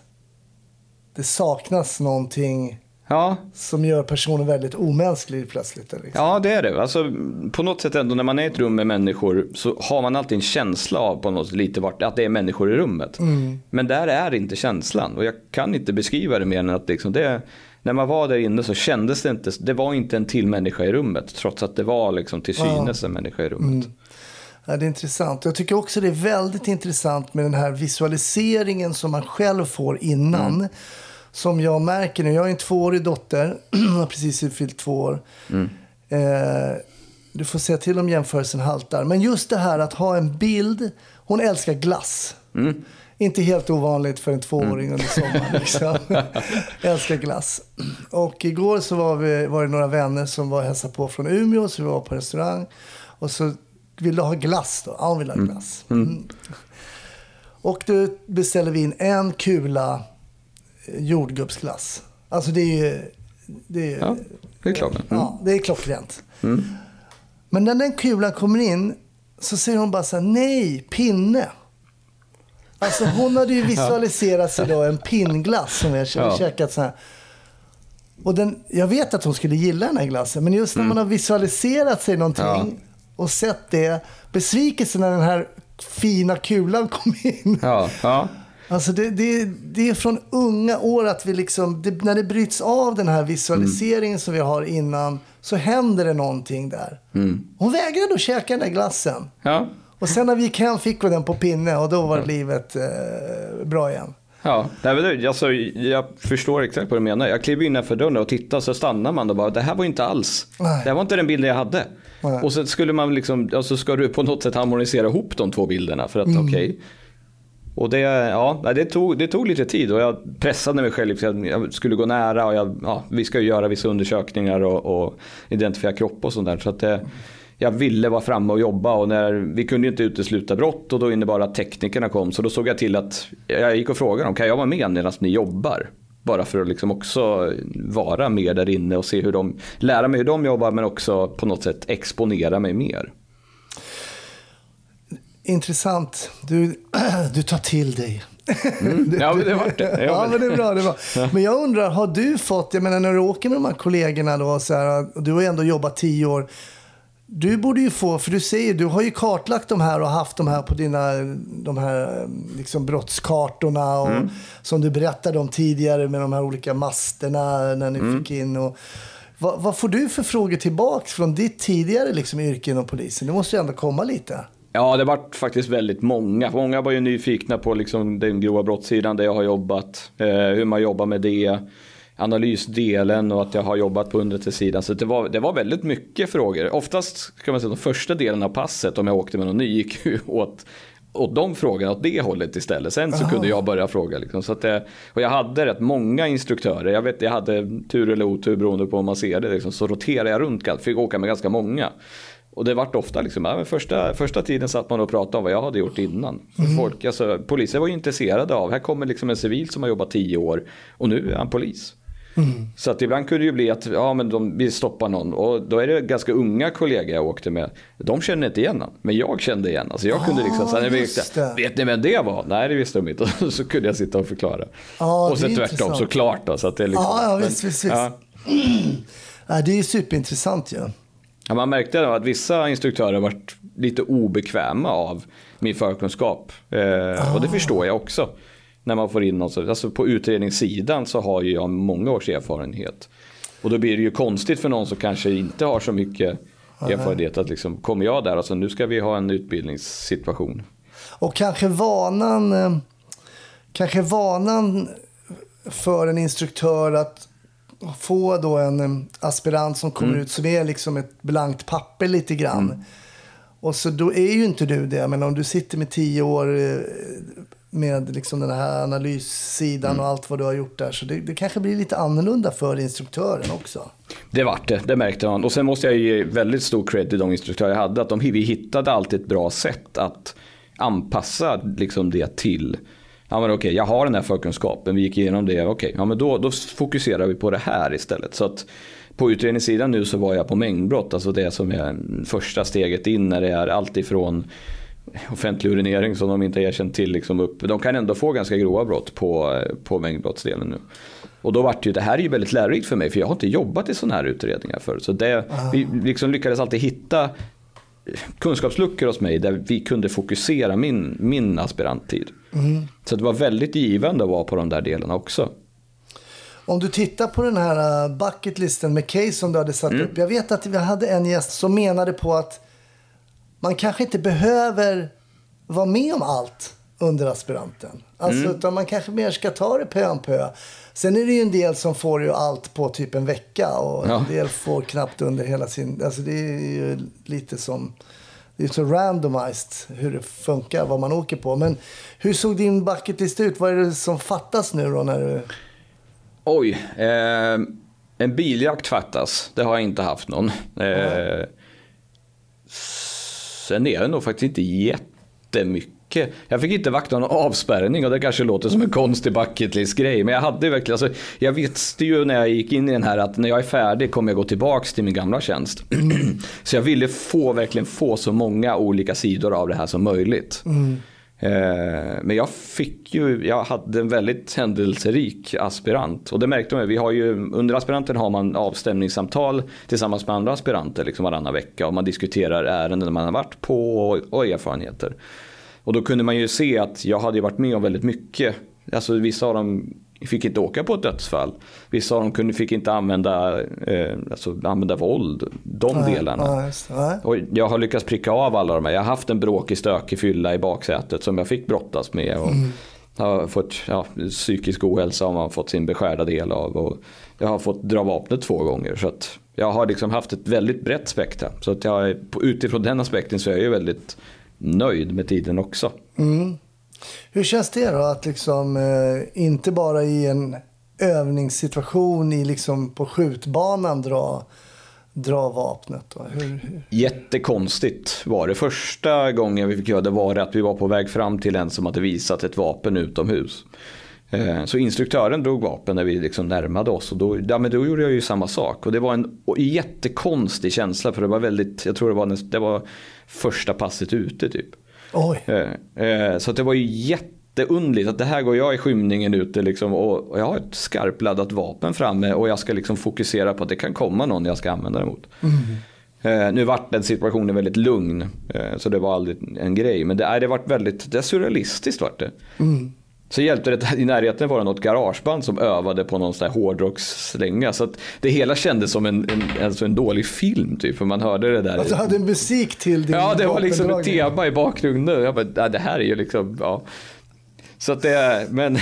det saknas någonting Ja, som gör personen väldigt omänsklig plötsligt. Liksom. Ja, det är det. Alltså, på något sätt ändå när man är i ett rum med människor så har man alltid en känsla av på något lite vart, att det är människor i rummet. Men där är inte känslan och jag kan inte beskriva det mer än att liksom det, när man var där inne så kändes det inte, det var inte en till människa i rummet trots att det var liksom till synes en människa i rummet. Ja, det är intressant. Jag tycker också det är väldigt intressant med den här visualiseringen som man själv får innan. Som jag märker nu. Jag har en tvåårig dotter. har precis fyllt två år. Eh, du får säga till om jämförelsen haltar. Men just det här att ha en bild. Hon älskar glass. Inte helt ovanligt för en tvååring under sommaren. Liksom. älskar glass. Och igår så var, vi, var det några vänner som var och hälsade på från Umeå. Så vi var på restaurang. Och så ville ha glass då. Ja, hon ville ha glass. Mm. Och då beställde vi in en kula jordgubbsglass. Alltså det är ju... Det är, Ja, det är klart. Mm. Ja, det är klockrent. Men när den kulan kommer in så säger hon bara så här, nej, pinne. Alltså hon hade ju visualiserat sig då en pinnglass som vi har Ja. käkat så här. Och den, jag vet att hon skulle gilla den här glassen, men just när man har visualiserat sig någonting Mm. Ja. och sett det, besvikelsen när den här fina kulan kom in. Ja, ja. Alltså det, det, det är från unga år att vi liksom, det, när det bryts av den här visualiseringen som vi har innan så händer det någonting där. Hon vägrade att käka den där glassen. ja. Och sen när vi gick hem fick vi den på pinne och då var livet eh, bra igen. Ja, nej, men alltså, jag förstår exakt vad du menar. Jag klev in för dörren och tittade så stannar man och bara, det här var inte alls, Nej. det här var inte den bilden jag hade. Nej. Och så skulle man liksom, alltså ska du på något sätt harmonisera ihop de två bilderna för att Mm. okej. Och det, ja, det, tog, det tog lite tid och jag pressade mig själv för att jag skulle gå nära och jag, ja, vi ska ju göra vissa undersökningar och, och identifiera kropp och sånt där. Så att det, jag ville vara framme och jobba och när, vi kunde inte utesluta brott och då innebar det att teknikerna kom. Så då såg jag till att jag gick och frågade dem, kan jag vara med medan ni jobbar? Bara för att liksom också vara mer där inne och se hur de, lära mig hur de jobbar men också på något sätt exponera mig mer. Intressant. Du, du tar till dig. Ja men det vart det. Ja, men det är bra. Det är bra. Men jag undrar, har du fått, jag menar när du åker med de här kollegorna då, så här, du har ju ändå jobbat tio år. Du borde ju få, för du säger, du har ju kartlagt de här och haft de här på dina de här, liksom brottskartorna och som du berättade om tidigare med de här olika masterna när ni fick in. Och, vad, vad får du för frågor tillbaks från ditt tidigare liksom, yrke inom polisen? Det måste ju ändå komma lite. Ja, det vart faktiskt väldigt många. Många var ju nyfikna på liksom den grova brottssidan där jag har jobbat. Eh, hur man jobbar med det. Analysdelen och att jag har jobbat på underrättelsesidan. Så det var, det var väldigt mycket frågor. Oftast kan man säga den första delen av passet om jag åkte med någon ny gick ju åt åt de frågorna åt det hållet istället. Sen så kunde jag börja fråga. Liksom. Så att det, och jag hade rätt många instruktörer. Jag vet jag hade tur eller otur beroende på hur man ser det. Liksom. Så roterade jag runt. Fick åka med ganska många. Och det vart ofta liksom, ja, första, första tiden satt man och pratade om vad jag hade gjort innan. För folk, alltså, poliser var ju intresserade av, här kommer liksom en civil som har jobbat tio år och nu är han polis. Så att ibland kunde det ju bli att ja, men de, vi stoppar någon och då är det ganska unga kollegor jag åkte med. De kände inte igen honom, men jag kände igen Alltså jag kunde liksom, så när vi just det. vet ni vem det var? Nej det visste de inte. Och så kunde jag sitta och förklara. Ja, och så tvärtom intressant. såklart då. Så att det är liksom, Ja, ja, visst, visst, visst. Ja. Ja, det är superintressant ju. Ja, man märkte att vissa instruktörer varit lite obekväma av min förkunskap. Eh, Och det förstår jag också. När man får in något så, alltså på utredningssidan så har ju jag många års erfarenhet. Och då blir det ju konstigt för någon som kanske inte har så mycket erfarenhet att liksom, kommer jag där, alltså nu ska vi ha en utbildningssituation. Och kanske vanan, eh, kanske vanan för en instruktör att få då en aspirant som kommer ut som är liksom ett blankt papper lite grann. Och så då är ju inte du det. Men om du sitter med tio år eh, med liksom den här analyssidan och allt vad du har gjort där. Så det, det kanske blir lite annorlunda för instruktören också. Det vart det, det märkte man. Och sen måste jag ge väldigt stor cred till de instruktörer jag hade. Att de, vi hittade alltid ett bra sätt att anpassa liksom det till. Ja men okej, jag har den här förkunskapen, vi gick igenom det. Okej, ja men då, då fokuserar vi på det här istället. Så att på utredningssidan nu så var jag på mängdbrott. Alltså det som är första steget in när det är allt ifrån offentlig urinering som de inte har erkänt till liksom upp. De kan ändå få ganska grova brott på, på mängdbrottsdelen nu. Och då vart ju, det här är ju väldigt lärorikt för mig för jag har inte jobbat i sådana här utredningar förut. Så det, vi liksom lyckades alltid hitta kunskapsluckor hos mig där vi kunde fokusera min, min aspiranttid. Så det var väldigt givande att vara på de där delarna också. Om du tittar på den här uh, bucketlisten med case som du hade satt Mm. upp. Jag vet att vi hade en gäst som menade på att man kanske inte behöver vara med om allt under aspiranten. Alltså, Mm. Utan man kanske mer ska ta det pö om pö. Sen är det ju en del som får ju allt på typ en vecka och Ja. en del får knappt under hela sin... Alltså det är ju lite som... Det är så randomized hur det funkar, vad man åker på. Men hur såg din bucketlist ut? Vad är det som fattas nu då när du... Oj, eh, en biljakt fattas. Det har jag inte haft någon. Eh, sen är det nog faktiskt inte jättemycket. Jag fick inte vakta någon avspärrning och det kanske låter som en konstig bucketlist-grej. Men jag hade verkligen, alltså, jag visste ju när jag gick in i den här att när jag är färdig kommer jag gå tillbaks till min gamla tjänst. så jag ville få, verkligen få så många olika sidor av det här som möjligt. Eh, Men jag fick ju, jag hade en väldigt händelserik aspirant. Och det märkte man vi har ju, under aspiranten har man avstämningssamtal tillsammans med andra aspiranter liksom varannan vecka. Och man diskuterar ärenden man har varit på och, och erfarenheter. Och då kunde man ju se att jag hade varit med om väldigt mycket. Alltså vissa av dem fick inte åka på ett dödsfall. Vissa av dem kunde, fick inte använda, eh, alltså, använda våld. De delarna. Just det. Nej. Och jag har lyckats pricka av alla de här. Jag har haft en bråkig stökig fylla i baksätet som jag fick brottas med. Och har fått ja, psykisk ohälsa har man fått sin beskärda del av. Och jag har fått dra vapnet två gånger. Så jag har liksom haft ett väldigt brett spektra. Så att jag, utifrån den aspekten så är jag ju väldigt nöjd med tiden också. Hur känns det då att liksom eh, inte bara i en övningssituation i liksom på skjutbanan dra, dra vapnet? Då? Hur, hur? Jättekonstigt var det. Första gången vi fick göra det var det att vi var på väg fram till en som hade visat ett vapen utomhus. Eh, Så instruktören drog vapen när vi liksom närmade oss och då, ja, men då gjorde jag ju samma sak. Och det var en jättekonstig känsla för det var väldigt, jag tror det var, det var första passet ute typ. Oj, Eh, eh, Så det var ju jätteundligt att det här går jag i skymningen ute liksom och jag har ett skarpladdat vapen framme och jag ska liksom fokusera på att det kan komma någon jag ska använda det mot. Eh, Nu vart den situationen väldigt lugn så det var aldrig en grej men det, det vart väldigt det surrealistiskt vart det. Så hjälpte det i närheten var det något garageband som övade på någon sån här hårdrocksslänga. Så att det hela kändes som en, en, alltså en dålig film typ. För man hörde det där. att du hade en musik till din Ja, det var liksom ett tema i bakgrunden. Jag bara, "Ja, det här är ju liksom, ja. Så att det, men,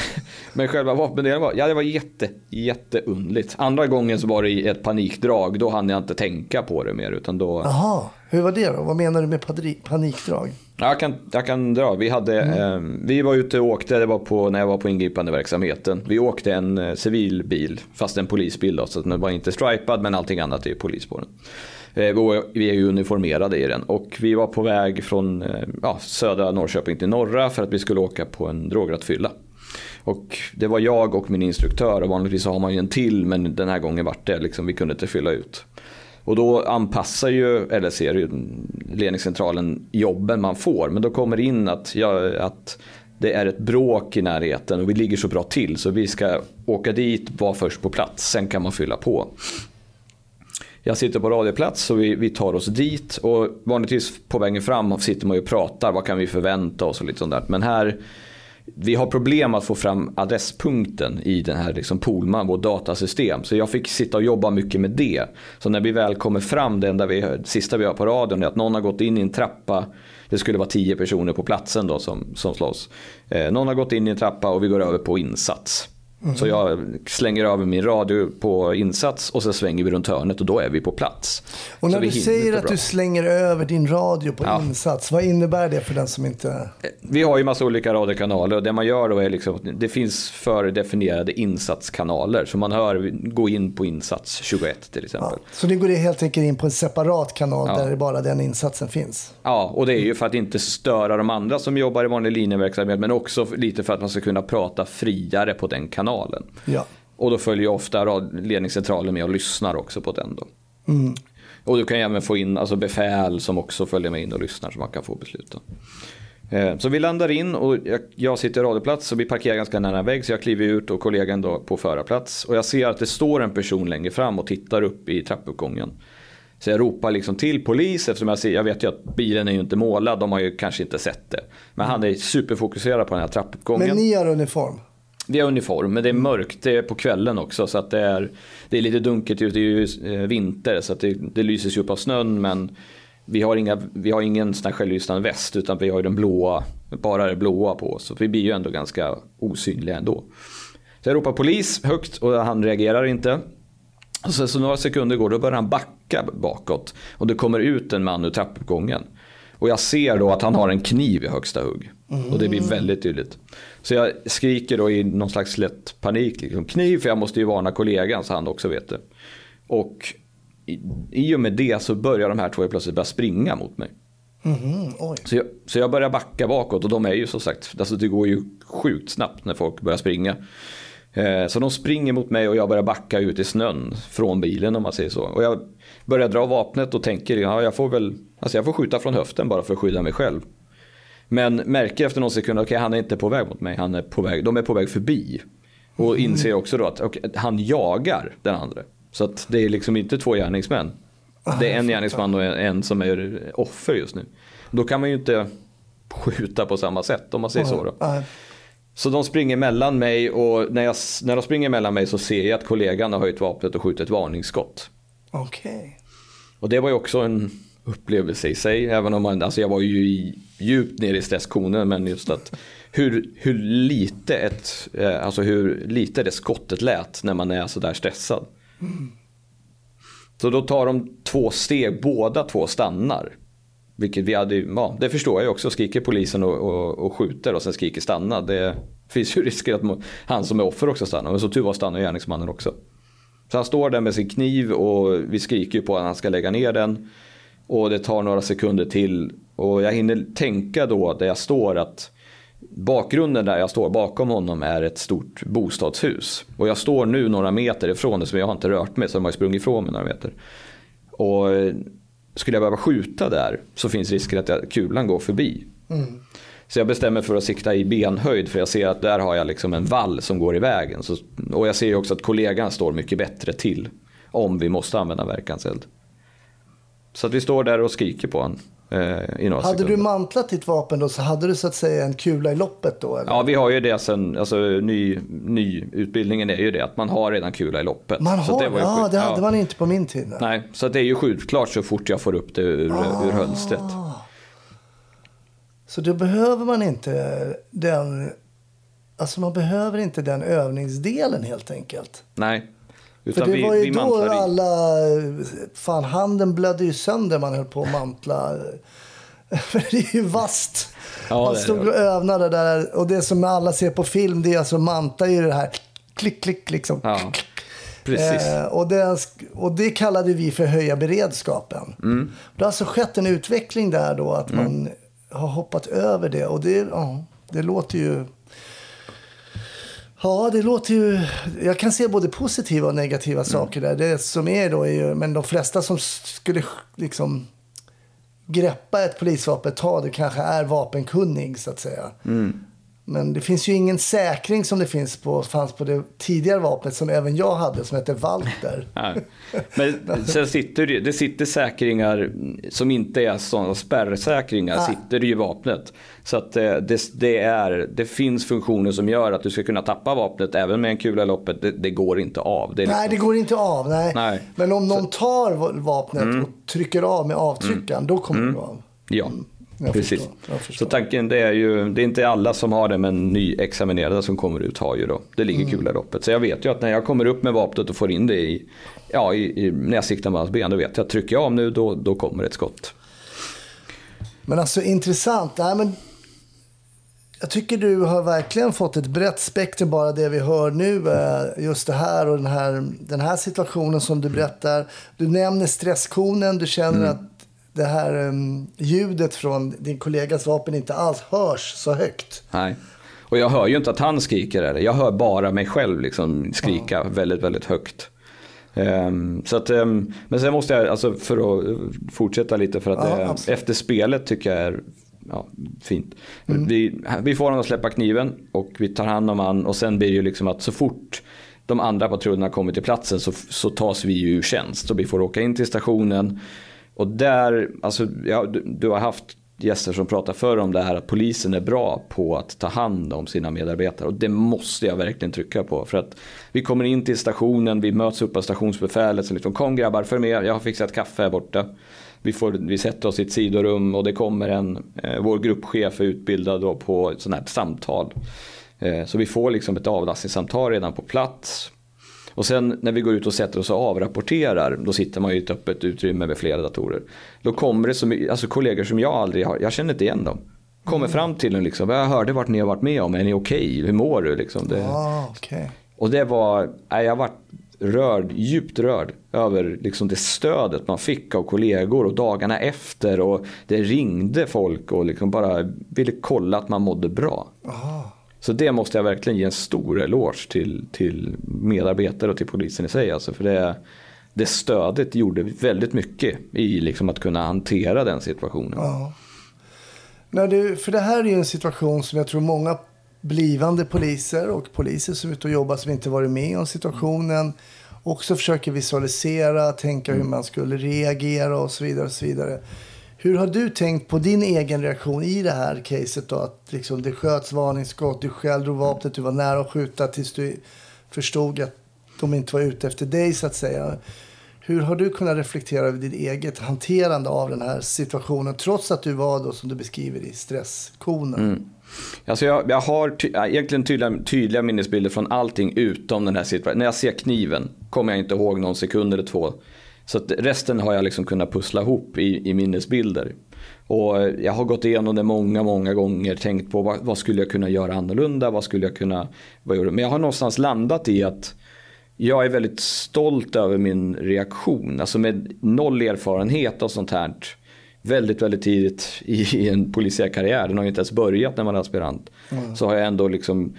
men själva vapendelen var, ja det var jätte, jätteundligt. Andra gången så var det i ett panikdrag, då hann jag inte tänka på det mer. Utan då, Jaha, hur var det då? Vad menar du med panikdrag? jag, kan, jag kan dra. Vi, hade, eh, vi var ute och åkte, det var på, när jag var på ingripande verksamheten. Vi åkte en eh, civilbil, fast en polisbil då, så att den var inte stripad men allting annat är ju polis på den. Eh, vi är ju uniformerade i den och vi var på väg från eh, ja, södra Norrköping till norra för att vi skulle åka på en drograttfylla. Och det var jag och min instruktör och vanligtvis har man ju en till men den här gången vart det liksom, vi kunde inte fylla ut. Och då anpassar ju LSR, ledningscentralen, jobben man får. Men då kommer det in att, ja, att det är ett bråk i närheten och vi ligger så bra till så vi ska åka dit, vara först på plats, sen kan man fylla på. Jag sitter på radioplats och vi, vi tar oss dit och vanligtvis på vägen fram sitter man ju och pratar, vad kan vi förvänta oss och lite sånt där. Men här, vi har problem att få fram adresspunkten i den här liksom Polman, vårt datasystem. Så jag fick sitta och jobba mycket med det. Så när vi väl kommer fram, det enda vi, det sista vi har på radion är att någon har gått in i en trappa. Det skulle vara tio personer på platsen då som, som slåss. Eh, någon har gått in i en trappa och vi går över på insats. Så jag slänger över min radio på insats och så svänger vi runt hörnet och då är vi på plats. Och när du säger att bra. du slänger över din radio på Ja. insats, vad innebär det för den som inte... Vi har ju massa olika radiokanaler och det man gör då är liksom, det finns fördefinierade insatskanaler. Så man hör, gå in på insats 21 till exempel. Ja. Så det går helt enkelt in på en separat kanal Ja. där det bara den insatsen finns? Ja, och det är ju för att inte störa de andra som jobbar i vanlig linjeverksamhet men också lite för att man ska kunna prata friare på den kanalen. Ja. Och då följer ofta ledningscentralen med och lyssnar också på den då. Och du kan även få in alltså befäl som också följer med in och lyssnar så man kan få besluten. Eh, Så vi landar in och jag, jag sitter i radioplats och vi parkerar ganska nära en vägg så jag kliver ut och kollegan då på förarplats. Och jag ser att det står en person längre fram och tittar upp i trappuppgången. Så jag ropar liksom till polis eftersom jag, ser, jag vet ju att bilen är ju inte målad, de har ju kanske inte sett det. Men han är superfokuserad på den här trappuppgången. Men ni har uniform? Vi har uniform, men det är mörkt. Det är på kvällen också. Så att det, är, det är lite dunkelt ut. Det är ju eh, vinter så att det, det lyses ju upp av snön. Men vi har, inga, vi har ingen sån här självlysande väst utan vi har ju den blåa, bara det blåa på oss. Så vi blir ju ändå ganska osynliga ändå. Så jag ropar polis högt och han reagerar inte. Och sen så några sekunder går, då börjar han backa bakåt. Och det kommer ut en man ur trappuppgången. Och jag ser då att han har en kniv i högsta hugg. Och det blir väldigt tydligt. Så jag skriker då i någon slags lätt panik, liksom, kniv, för jag måste ju varna kollegan så han också vet det. Och i, i och med det så börjar de här två plötsligt börja springa mot mig. Oj. Så jag, så jag börjar backa bakåt och de är ju som sagt, alltså det går ju sjukt snabbt när folk börjar springa. Eh, Så de springer mot mig och jag börjar backa ut i snön från bilen om man säger så. Och jag börjar dra vapnet och tänker, ja jag får väl, alltså jag får skjuta från höften bara för att skydda mig själv. Men märker efter någon sekund, okej han är inte på väg mot mig, han är på väg, de är på väg förbi. Och inser också då att okej, han jagar den andra. Så att det är liksom inte två gärningsmän. Det är en gärningsman och en, som är offer just nu. Då kan man ju inte skjuta på samma sätt om man säger så. Då. Nej. Så de springer mellan mig och när, jag, när de springer mellan mig så ser jag att kollegan har höjt vapnet och skjutit ett varningsskott. Okej. Och det var ju också en upplevelse i sig. Även om man, alltså jag var ju djupt ner i stresskonen. Men just att hur, hur lite ett, eh, alltså hur lite det skottet lät när man är sådär stressad. Så då tar de två steg, båda två stannar. Vilket vi hade, ja, det förstår jag ju också. Skriker polisen och, och, och skjuter och sen skriker stanna. Det finns ju risker att han som är offer också stannar. Men så tur var stannar gärningsmannen också. Så han står där med sin kniv och vi skriker ju på att han ska lägga ner den. Och det tar några sekunder till. Och jag hinner tänka då där jag står att bakgrunden där jag står bakom honom är ett stort bostadshus. Och jag står nu några meter ifrån det så jag har inte rört mig så de har sprungit ifrån mig några meter. Och eh, skulle jag behöva skjuta där så finns risken att jag, kulan går förbi. Så jag bestämmer för att sikta i benhöjd för jag ser att där har jag liksom en vall som går i vägen. Så, och jag ser ju också att kollegan står mycket bättre till om vi måste använda verkanseld. Så vi står där och skriker på honom eh, i några Hade sekunder. du mantlat ditt vapen då så hade du så att säga en kula i loppet då? Eller? Ja, vi har ju det sen, alltså ny, ny utbildningen är ju det att man har redan kula i loppet. Man Så har det var ju ja, det hade ja. man inte på min tid. nej. Så det är ju självklart så fort jag får upp det ur, ur hölstret. Så då behöver man inte den... Alltså man behöver inte den övningsdelen helt enkelt. Nej. För Utan det vi, var ju då alla... Fan, handen blödde ju sönder man höll på att mantla. För det är ju vasst. Ja, man stod det. och övnade där. Och det som alla ser på film, det är alltså manta i det här klick, klick, liksom. Ja, precis. Eh, och, det, och det kallade vi för höja beredskapen. Mm. Det har alltså skett en utveckling där då att man har hoppat över det. Och det, ja, det låter ju... Ja, det låter ju... Jag kan se både positiva och negativa Mm. saker där. Det som är då är ju... Men de flesta som skulle liksom greppa ett polisvapen, ta det kanske är vapenkunnig så att säga. Mm. Men det finns ju ingen säkring som det finns på, fanns på det tidigare vapnet som även jag hade som hette Walter. Men sen sitter det, sitter säkringar som inte är sådana spärrsäkringar Nej. sitter i vapnet. Så att eh, det, det, är, det finns funktioner som gör att du ska kunna tappa vapnet även med en kula i loppet. Det, det går inte av. Det är Nej, liksom- det går inte av. Nej. Nej. Mm. Men om någon tar va- vapnet och trycker av med avtryckaren, då kommer det gå av. Ja, jag precis. förstår, jag förstår. Så tanken det är ju, det är inte alla som har det men nyexaminerade som kommer ut har ju då. Det ligger kula i loppet. Så jag vet ju att när jag kommer upp med vapnet och får in det i, ja, i, i, när jag siktar med hans ben, då vet jag att trycker jag av nu då, då kommer ett skott. Men alltså intressant. Nej, men jag tycker du har verkligen fått ett brett spektrum bara det vi hör nu. eh, Just det här och den här, den här situationen som du berättar. Du nämner stresskonen. Du känner Mm. att det här um, ljudet från din kollegas vapen inte alls hörs så högt. Nej. Och jag hör ju inte att han skriker eller jag hör bara mig själv liksom skrika väldigt, väldigt högt. Ehm, så att, ehm, men sen måste jag, alltså för att eh, fortsätta lite för att Ja, det, absolut. efter spelet tycker jag är ja, fint. Mm. Vi, vi får honom att släppa kniven och vi tar hand om han och sen blir det ju liksom att så fort de andra patrullerna kommer till platsen så, så tas vi ju ur tjänst och vi får åka in till stationen. Och där, alltså, ja, du, du har haft gäster som pratar förr om det här att polisen är bra på att ta hand om sina medarbetare. Och det måste jag verkligen trycka på. För att vi kommer in till stationen, vi möts upp av stationsbefälet som liksom kom grabbar för med, jag har fixat kaffe här borta. Vi, får, vi sätter oss i ett sidorum och det kommer en, eh, vår gruppchef är utbildad då på ett sånt här samtal. Eh, så vi får liksom ett avlastningssamtal redan på plats. Och sen när vi går ut och sätter oss och avrapporterar, då sitter man ju i ett öppet utrymme med flera datorer. Då kommer det så mycket, alltså kollegor som jag aldrig har, jag känner inte igen dem. Kommer fram till en liksom, jag hörde vart ni har varit med om, är ni okej? Hur mår du? Liksom, det, Ah, okej. och det var, nej, jag var rörd, djupt rörd över liksom det stödet man fick av kollegor och dagarna efter. Och det ringde folk och liksom bara ville kolla att man mådde bra. Ah. Så det måste jag verkligen ge en stor eloge till, till medarbetare och till polisen i sig. Alltså för det, det stödet gjorde väldigt mycket i liksom att kunna hantera den situationen. Ja. När du, för det här är ju en situation som jag tror många blivande poliser och poliser som är ute och jobbar som inte varit med om situationen också försöker visualisera, tänka hur man skulle reagera och så vidare. Och så vidare. Hur har du tänkt på din egen reaktion i det här caset då? Att liksom det sköts varningsskott, du själv drog vapnet, du var nära att skjuta tills du förstod att de inte var ute efter dig så att säga. Hur har du kunnat reflektera över ditt eget hanterande av den här situationen trots att du var då som du beskriver i stresskonen? Mm. Alltså jag, jag har ty, egentligen tydliga, tydliga minnesbilder från allting utom den här situationen. När jag ser kniven kommer jag inte ihåg någon sekund eller två. Så att resten har jag liksom kunnat pussla ihop i, i minnesbilder. Och eh, jag har gått igenom det många, många gånger. Tänkt på vad, vad skulle jag kunna göra annorlunda? Vad skulle jag kunna... Vad gjorde? Men jag har någonstans landat i att jag är väldigt stolt över min reaktion. Alltså med noll erfarenhet av sånt här. Väldigt, väldigt tidigt i, en polisiär karriär. Den har ju inte ens börjat när man är aspirant. Så har jag ändå liksom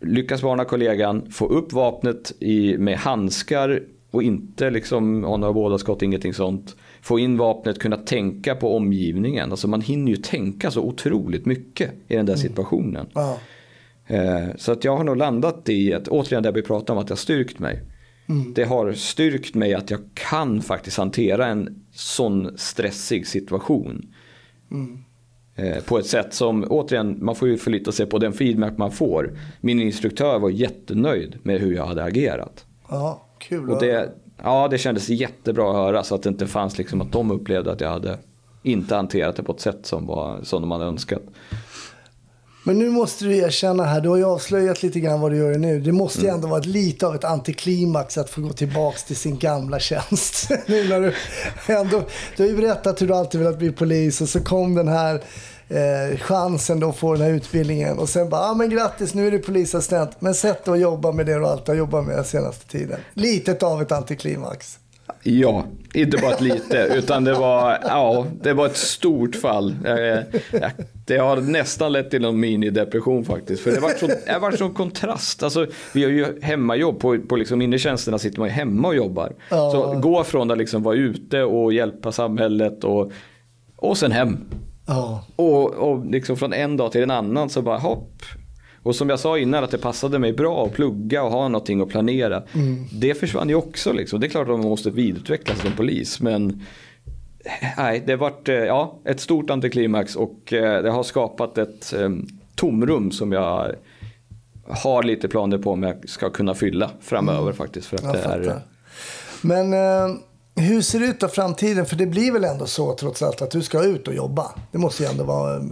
lyckats varna kollegan, få upp vapnet i, med handskar och inte liksom ha några vådaskott, ingenting sånt. Få in vapnet, kunna tänka på omgivningen. Alltså man hinner ju tänka så otroligt mycket i den där situationen. Ja. Eh, Så att jag har nog landat i att, återigen det vi pratade om, att det har styrkt mig. Det har styrkt mig att jag kan faktiskt hantera en sån stressig situation. Eh, På ett sätt som, återigen, man får ju förlita sig på den feedback man får. Min instruktör var jättenöjd med hur jag hade agerat. ja, kul. Och det, ja, det kändes jättebra att höra så att det inte fanns liksom att de upplevde att jag hade inte hanterat det på ett sätt som, var, som de hade önskat. Men nu måste du erkänna här, du har ju avslöjat lite grann vad du gör nu. Det måste ju ändå vara ett lite av ett antiklimax att få gå tillbaks till sin gamla tjänst. nu när du, ändå, du har ju berättat hur du alltid velat bli polis och så kom den här eh, chansen då att få den här utbildningen. Och sen bara, ja ah, men grattis nu är du polisassistent. Men sätt dig och jobba med det du alltid har jobbat med den senaste tiden. Litet av ett antiklimax. Ja, inte bara ett lite, utan det var, ja, det var ett stort fall. Det har nästan lett till en minidepression faktiskt. För det var så, det var så kontrast. Alltså, vi har ju hemmajobb, på, på liksom inre tjänsterna sitter man ju hemma och jobbar. Ja. Så gå från att liksom vara ute och hjälpa samhället och, och sen hem. Ja, Och, och liksom från en dag till en annan så bara hopp. Och som jag sa innan att det passade mig bra att plugga och ha någonting att planera. Det försvann ju också liksom. Det är klart att man måste vidareutvecklas som polis. Men nej, det har varit eh, ja, ett stort antiklimax och eh, det har skapat ett eh, tomrum som jag har lite planer på om jag ska kunna fylla framöver faktiskt. För att jag det är. Men eh, hur ser det ut då framtiden? För det blir väl ändå så trots allt att du ska ut och jobba. Det måste ju ändå vara eh,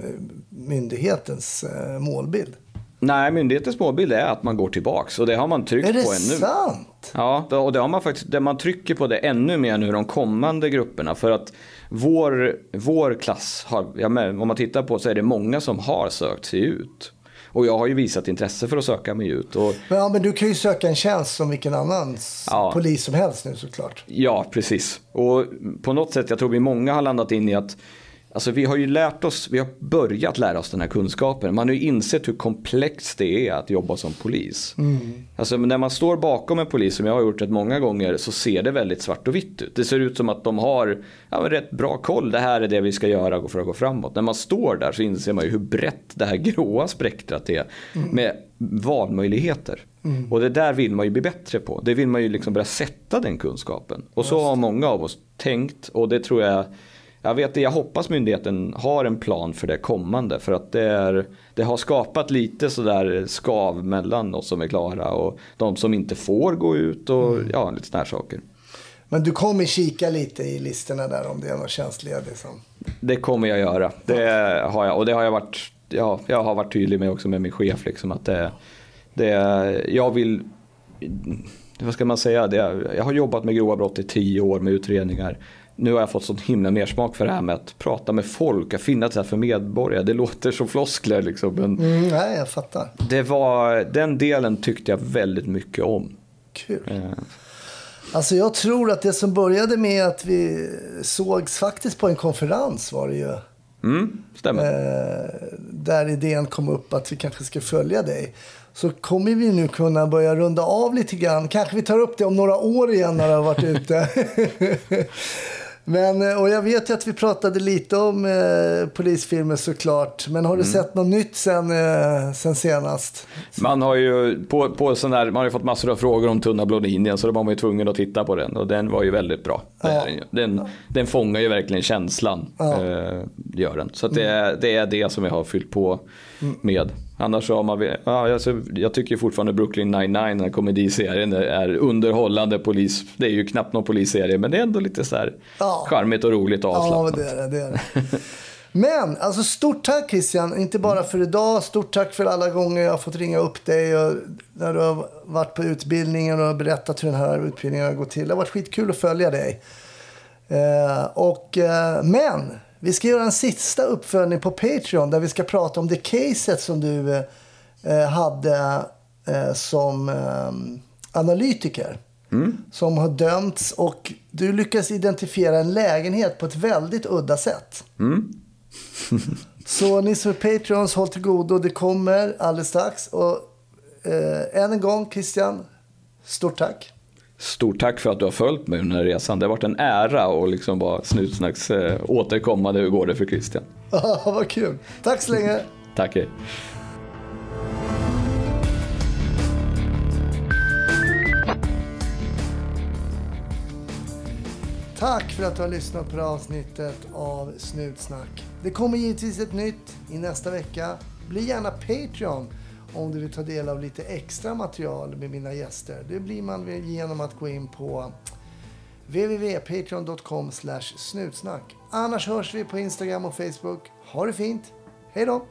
myndighetens eh, målbild. Nej, myndighetens målbild är att man går tillbaks och det har man tryckt Är det på ännu. sant? Ja, och det har man faktiskt, det man trycker på det ännu mer nu de kommande grupperna. För att vår, vår klass, har, ja, men om man tittar på så är det många som har sökt sig ut. Och jag har ju visat intresse för att söka mig ut. Och, Men, ja, men du kan ju söka en tjänst som vilken annan Ja. polis som helst nu såklart. ja, precis. Och på något sätt, jag tror vi många har landat in i att Alltså vi har ju lärt oss, vi har börjat lära oss den här kunskapen. Man har ju insett hur komplext det är att jobba som polis. Alltså när man står bakom en polis, som jag har gjort rätt många gånger, så ser det väldigt svart och vitt ut. Det ser ut som att de har ja, rätt bra koll. Det här är det vi ska göra för att gå framåt. När man står där så inser man ju hur brett det här gråa spektrat är. Med valmöjligheter. Och det där vill man ju bli bättre på. Det vill man ju liksom börja sätta den kunskapen. Och så har många av oss tänkt och det tror jag jag vet det, jag hoppas myndigheten har en plan för det kommande. För att det, är, det har skapat lite sådär skav mellan oss som är klara och de som inte får gå ut och ja, lite sådana här saker. Men du kommer kika lite i listorna där om det är något känsliga. Liksom. Det kommer jag göra. Det har jag, och det har jag varit, ja, jag har varit tydlig med också med min chef. Liksom, att det, det, jag vill, vad ska man säga, det, jag har jobbat med grova brott i tio år med utredningar. Nu har jag fått sån himla mersmak för det här med att prata med folk, att finnas där för medborgare. Det låter som floskler liksom. Men Mm, nej, jag fattar. det var, den delen tyckte jag väldigt mycket om. Kul. Eh, Alltså jag tror att det som började med att vi sågs faktiskt på en konferens var det ju. Mm, stämmer. Eh, där idén kom upp att vi kanske ska följa dig. Så kommer vi nu kunna börja runda av lite grann. Kanske vi tar upp det om några år igen när du har varit ute. Men, eh, och jag vet ju att vi pratade lite om eh, polisfilmer såklart. Men har du sett något nytt sen, eh, sen senast? Man har ju på, på sån där, man har fått massor av frågor om Tunna blå linjen så då var man ju tvungen att titta på den och den var ju väldigt bra. Det är den, ju. den, fångar ju verkligen känslan. Eh, gör den. Så det, är, det är det som jag har fyllt på med. Annars så har man, ja, alltså, jag tycker fortfarande Brooklyn 99, den här komediserien, är underhållande polis. Det är ju knappt någon polisserie men det är ändå lite så här Ja. charmigt och roligt och Ja, avslappnat. det är det. det, är det. Men alltså stort tack Christian, inte bara för idag. Stort tack för alla gånger jag har fått ringa upp dig och när du har varit på utbildningen och berättat hur den här utbildningen har gått till. Det har varit skitkul att följa dig. Eh, och, eh, men vi ska göra en sista uppföljning på Patreon där vi ska prata om det caset som du eh, hade eh, som eh, analytiker. Som har dömts och du lyckas identifiera en lägenhet på ett väldigt udda sätt. Så ni som är Patreons, håll till godo. Det kommer alldeles strax. Och eh, än en gång Christian, stort tack. Stort tack för att du har följt mig under resan. Det har varit en ära och liksom bara Snutsnacks eh, återkommande. Hur går det för Christian? Vad kul. Tack så länge. Tack hej. Tack för att du har lyssnat på det här avsnittet av Snutsnack. Det kommer givetvis ett nytt i nästa vecka. Bli gärna Patreon om du vill ta del av lite extra material med mina gäster. Det blir man genom att gå in på www.patreon.com snutsnack. Annars hörs vi på Instagram och Facebook. Ha det fint! Hej då!